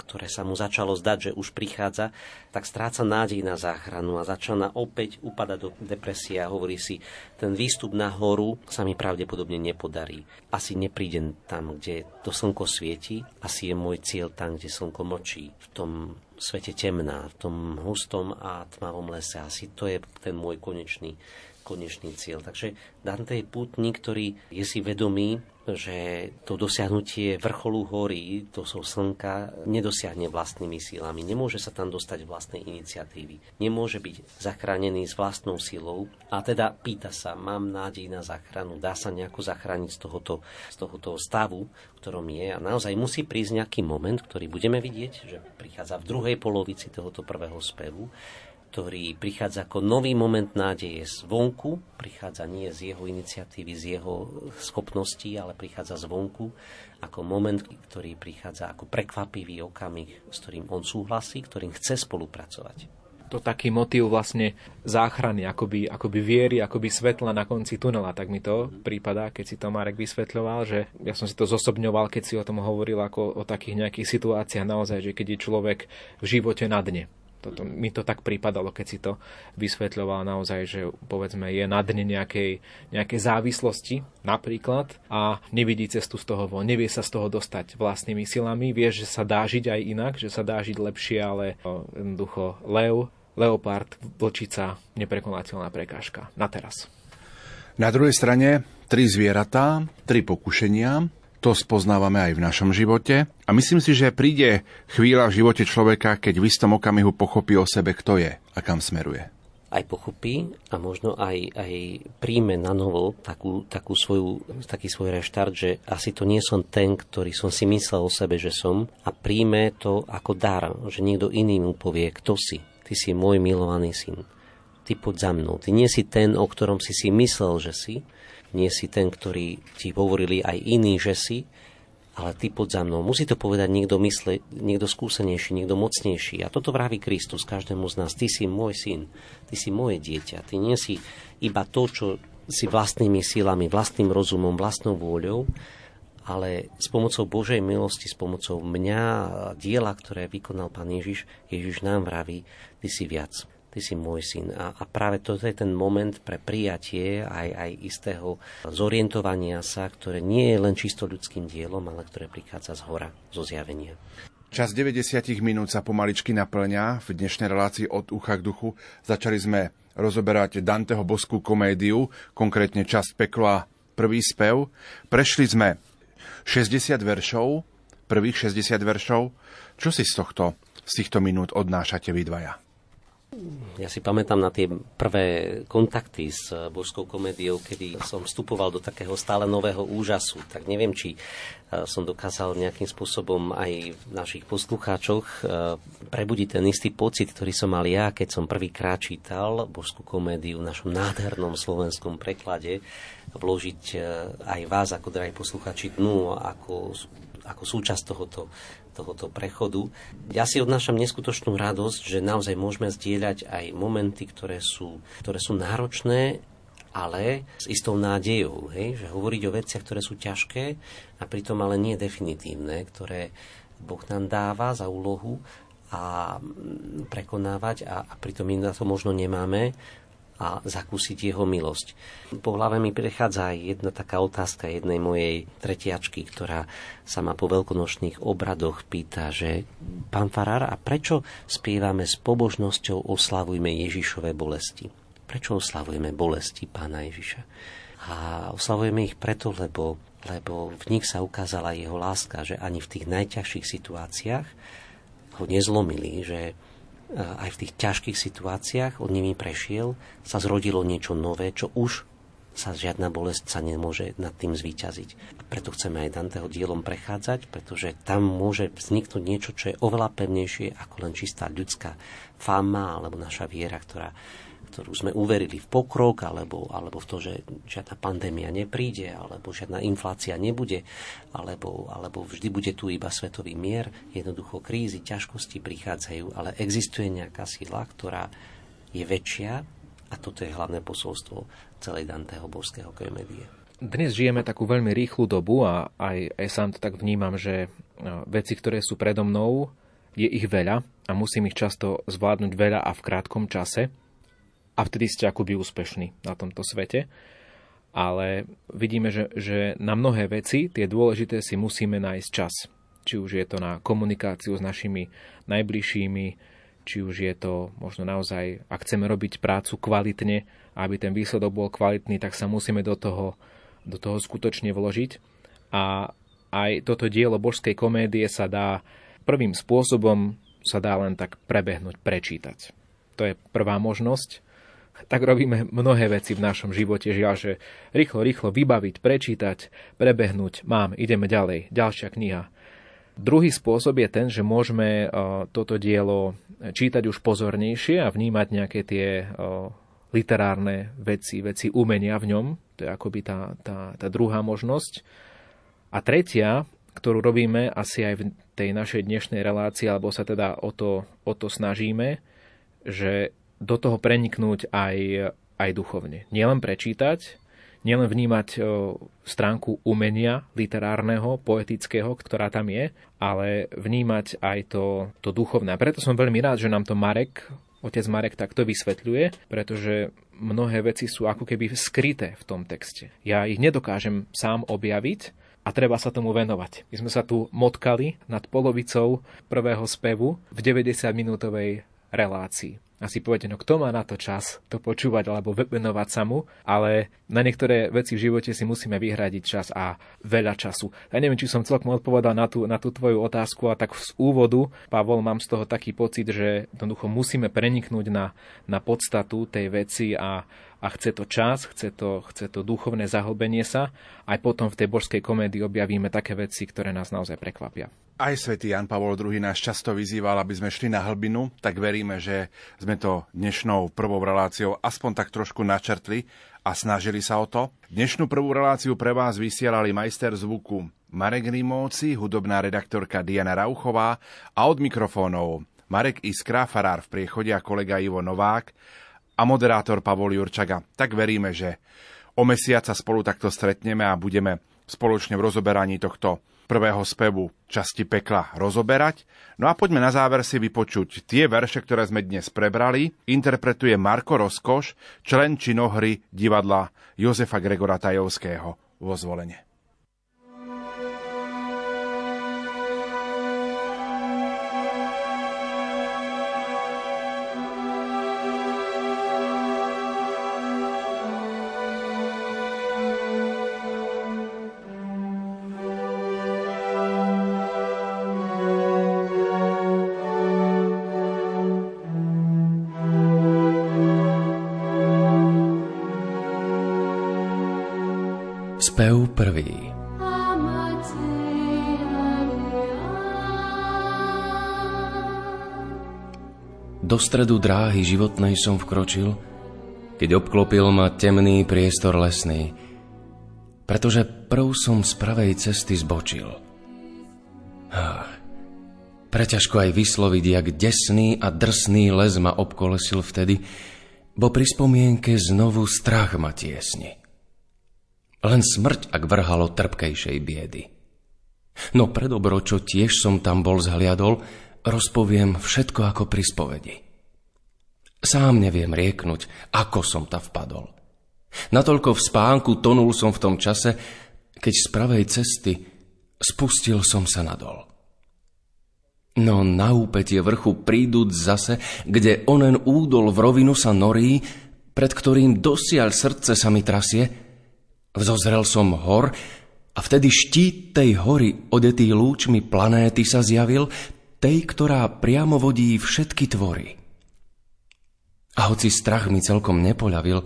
ktoré sa mu začalo zdať, že už prichádza, tak stráca nádej na záchranu a začína opäť upadať do depresie a hovorí si, ten výstup na horu sa mi pravdepodobne nepodarí. Asi neprídem tam, kde to slnko svieti, asi je môj cieľ tam, kde slnko mlčí, v tom svete temná, v tom hustom a tmavom lese. Asi to je ten môj konečný konečný cieľ. Takže Dante je pútnik, ktorý je si vedomý, že to dosiahnutie vrcholu hory, to sú slnka, nedosiahne vlastnými sílami. Nemôže sa tam dostať vlastnej iniciatívy. Nemôže byť zachránený s vlastnou silou. A teda pýta sa, mám nádej na záchranu, dá sa nejako zachrániť z tohoto, z tohoto stavu, ktorom je. A naozaj musí prísť nejaký moment, ktorý budeme vidieť, že prichádza v druhej polovici tohoto prvého spevu, ktorý prichádza ako nový moment nádeje zvonku, prichádza nie z jeho iniciatívy, z jeho schopností, ale prichádza zvonku ako moment, ktorý prichádza ako prekvapivý okamih, s ktorým on súhlasí, ktorým chce spolupracovať. To taký motív vlastne záchrany, akoby, akoby viery, akoby svetla na konci tunela, tak mi to prípada, keď si to Marek vysvetľoval, že ja som si to zosobňoval, keď si o tom hovoril ako o takých nejakých situáciách naozaj, že keď je človek v živote na dne, toto, mi to tak pripadalo, keď si to vysvetľoval naozaj, že povedzme je na dne nejakej, nejakej závislosti napríklad a nevidí cestu z toho von, nevie sa z toho dostať vlastnými silami, vie, že sa dá žiť aj inak, že sa dá žiť lepšie, ale jednoducho lev, leopard, vlčica, neprekonateľná prekážka. Na teraz. Na druhej strane tri zvieratá, tri pokušenia, to spoznávame aj v našom živote a myslím si, že príde chvíľa v živote človeka, keď v istom okamihu pochopí o sebe, kto je a kam smeruje. Aj pochopí a možno aj, aj príjme na novo takú, takú svoju, taký svoj reštart, že asi to nie som ten, ktorý som si myslel o sebe, že som a príjme to ako dar, že niekto iný mu povie, kto si. Ty si môj milovaný syn. Ty poď za mnou. Ty nie si ten, o ktorom si si myslel, že si, nie si ten, ktorý ti hovorili aj iní, že si, ale ty pod za mnou. Musí to povedať niekto mysle, niekto skúsenejší, niekto mocnejší. A toto vraví Kristus každému z nás. Ty si môj syn, ty si moje dieťa. Ty nie si iba to, čo si vlastnými silami, vlastným rozumom, vlastnou vôľou, ale s pomocou Božej milosti, s pomocou mňa, diela, ktoré vykonal Pán Ježiš, Ježiš nám vraví, ty si viac. Ty si môj syn. A, a práve toto je ten moment pre prijatie aj, aj istého zorientovania sa, ktoré nie je len čisto ľudským dielom, ale ktoré prichádza z hora, zo zjavenia. Čas 90 minút sa pomaličky naplňa. V dnešnej relácii od ucha k duchu začali sme rozoberať Danteho boskú komédiu, konkrétne časť pekla prvý spev. Prešli sme 60 veršov, prvých 60 veršov. Čo si z tohto, z týchto minút odnášate vy dvaja? Ja si pamätám na tie prvé kontakty s božskou komédiou, kedy som vstupoval do takého stále nového úžasu. Tak neviem, či e, som dokázal nejakým spôsobom aj v našich poslucháčoch e, prebudiť ten istý pocit, ktorý som mal ja, keď som prvýkrát čítal božskú komédiu v našom nádhernom slovenskom preklade, vložiť aj vás, ako drahí poslucháči, dnu, ako, ako súčasť tohoto tohoto prechodu. Ja si odnášam neskutočnú radosť, že naozaj môžeme zdieľať aj momenty, ktoré sú, ktoré sú náročné, ale s istou nádejou, hej? že hovoriť o veciach, ktoré sú ťažké a pritom ale nie definitívne, ktoré Boh nám dáva za úlohu a prekonávať a, a pritom my na to možno nemáme a zakúsiť jeho milosť. Po hlave mi prechádza aj jedna taká otázka jednej mojej tretiačky, ktorá sa ma po veľkonočných obradoch pýta, že pán Farár, a prečo spievame s pobožnosťou oslavujme Ježišové bolesti? Prečo oslavujeme bolesti pána Ježiša? A oslavujeme ich preto, lebo, lebo v nich sa ukázala jeho láska, že ani v tých najťažších situáciách ho nezlomili, že aj v tých ťažkých situáciách, on nimi prešiel, sa zrodilo niečo nové, čo už sa žiadna bolesť sa nemôže nad tým zvíťaziť. Preto chceme aj Danteho dielom prechádzať, pretože tam môže vzniknúť niečo, čo je oveľa pevnejšie ako len čistá ľudská fama alebo naša viera, ktorá ktorú sme uverili v pokrok, alebo, alebo v to, že žiadna pandémia nepríde, alebo žiadna inflácia nebude, alebo, alebo vždy bude tu iba svetový mier. Jednoducho krízy, ťažkosti prichádzajú, ale existuje nejaká sila, ktorá je väčšia a toto je hlavné posolstvo celej Danteho božského komédie. Dnes žijeme takú veľmi rýchlu dobu a aj, aj sám to tak vnímam, že no, veci, ktoré sú predo mnou, je ich veľa a musím ich často zvládnuť veľa a v krátkom čase a vtedy ste akoby úspešní na tomto svete. Ale vidíme, že, že na mnohé veci, tie dôležité, si musíme nájsť čas. Či už je to na komunikáciu s našimi najbližšími, či už je to možno naozaj, ak chceme robiť prácu kvalitne, aby ten výsledok bol kvalitný, tak sa musíme do toho, do toho skutočne vložiť. A aj toto dielo božskej komédie sa dá prvým spôsobom sa dá len tak prebehnúť, prečítať. To je prvá možnosť tak robíme mnohé veci v našom živote, žiaľ, že rýchlo, rýchlo vybaviť, prečítať, prebehnúť, mám, ideme ďalej, ďalšia kniha. Druhý spôsob je ten, že môžeme eh, toto dielo čítať už pozornejšie a vnímať nejaké tie eh, literárne veci, veci umenia v ňom. To je akoby tá, tá, tá druhá možnosť. A tretia, ktorú robíme asi aj v tej našej dnešnej relácii, alebo sa teda o to, o to snažíme, že do toho preniknúť aj, aj duchovne. Nielen prečítať, nielen vnímať stránku umenia literárneho, poetického, ktorá tam je, ale vnímať aj to, to duchovné. A preto som veľmi rád, že nám to Marek, otec Marek takto vysvetľuje, pretože mnohé veci sú ako keby skryté v tom texte. Ja ich nedokážem sám objaviť, a treba sa tomu venovať. My sme sa tu motkali nad polovicou prvého spevu v 90-minútovej relácii. Asi poviete, no kto má na to čas to počúvať alebo venovať sa mu, ale na niektoré veci v živote si musíme vyhradiť čas a veľa času. Ja neviem, či som celkom odpovedal na tú, na tú tvoju otázku a tak z úvodu, Pavol, mám z toho taký pocit, že jednoducho musíme preniknúť na, na podstatu tej veci a, a chce to čas, chce to, chce to duchovné zahlbenie sa. Aj potom v tej božskej komédii objavíme také veci, ktoré nás naozaj prekvapia. Aj svätý Jan Pavol II nás často vyzýval, aby sme šli na hlbinu, tak veríme, že sme to dnešnou prvou reláciou aspoň tak trošku načrtli a snažili sa o to. Dnešnú prvú reláciu pre vás vysielali majster zvuku Marek Rimóci, hudobná redaktorka Diana Rauchová a od mikrofónov Marek Iskra, farár v priechode a kolega Ivo Novák a moderátor Pavol Jurčaga. Tak veríme, že o mesiac sa spolu takto stretneme a budeme spoločne v rozoberaní tohto prvého spevu časti pekla rozoberať. No a poďme na záver si vypočuť tie verše, ktoré sme dnes prebrali. Interpretuje Marko Rozkoš, člen činohry divadla Jozefa Gregora Tajovského vo zvolenie. Do stredu dráhy životnej som vkročil, keď obklopil ma temný priestor lesný, pretože prv som z pravej cesty zbočil. Ah, preťažko aj vysloviť, jak desný a drsný les ma obkolesil vtedy, bo pri spomienke znovu strach ma tiesni. Len smrť, ak vrhalo trpkejšej biedy. No predobro, čo tiež som tam bol zhliadol, rozpoviem všetko ako pri spovedi. Sám neviem rieknuť, ako som ta vpadol. Natoľko v spánku tonul som v tom čase, keď z pravej cesty spustil som sa nadol. No na úpetie vrchu príduť zase, kde onen údol v rovinu sa norí, pred ktorým dosiaľ srdce sa mi trasie, Vzozrel som hor a vtedy štít tej hory, odetý lúčmi planéty sa zjavil, tej, ktorá priamo vodí všetky tvory. A hoci strach mi celkom nepoľavil,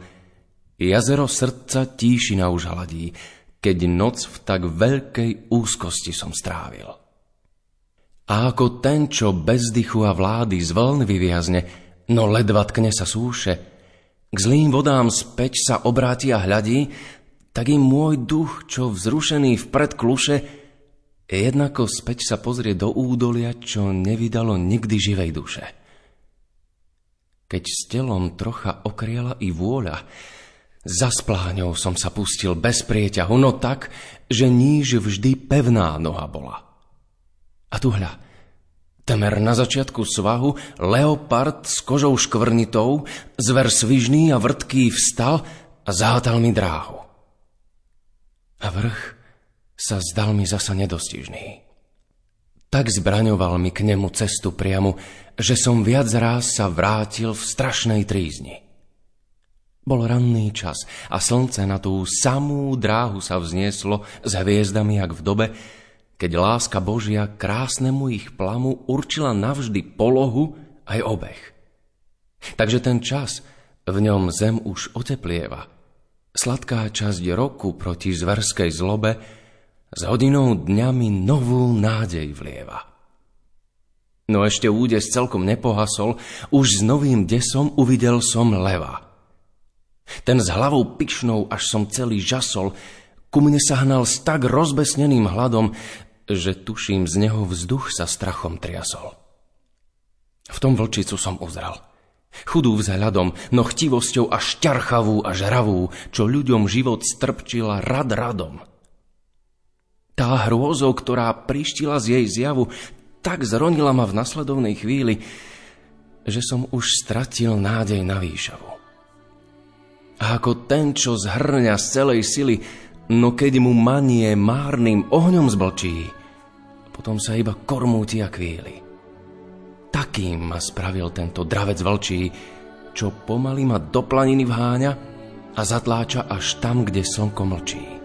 jazero srdca tíšina už hladí, keď noc v tak veľkej úzkosti som strávil. A ako ten, čo bez dychu a vlády z vln vyviazne, no ledva tkne sa súše, k zlým vodám späť sa obráti a hľadí, tak im môj duch, čo vzrušený vpred kluše, jednako späť sa pozrie do údolia, čo nevydalo nikdy živej duše. Keď s telom trocha okriela i vôľa, za spláňou som sa pustil bez prieťahu, no tak, že níž vždy pevná noha bola. A tu hľa, temer na začiatku svahu, leopard s kožou škvrnitou, zver svižný a vrtký vstal a zátal mi dráhu a vrch sa zdal mi zasa nedostižný. Tak zbraňoval mi k nemu cestu priamu, že som viac ráz sa vrátil v strašnej trízni. Bol ranný čas a slnce na tú samú dráhu sa vznieslo s hviezdami, jak v dobe, keď láska Božia krásnemu ich plamu určila navždy polohu aj obeh. Takže ten čas v ňom zem už oteplieva – Sladká časť roku proti zverskej zlobe s hodinou dňami novú nádej vlieva. No ešte údes celkom nepohasol, už s novým desom uvidel som leva. Ten s hlavou pyšnou, až som celý žasol, ku mne sa hnal s tak rozbesneným hladom, že tuším, z neho vzduch sa strachom triasol. V tom vlčicu som uzral – Chudú vzhľadom, no chtivosťou a šťarchavú a žravú, čo ľuďom život strpčila rad radom. Tá hrôzou, ktorá prištila z jej zjavu, tak zronila ma v nasledovnej chvíli, že som už stratil nádej na výšavu. A ako ten, čo zhrňa z celej sily, no keď mu manie márnym ohňom zblčí, potom sa iba kormúti a kvíli. Takým ma spravil tento dravec vlčí, čo pomaly ma do planiny vháňa a zatláča až tam, kde slnko mlčí.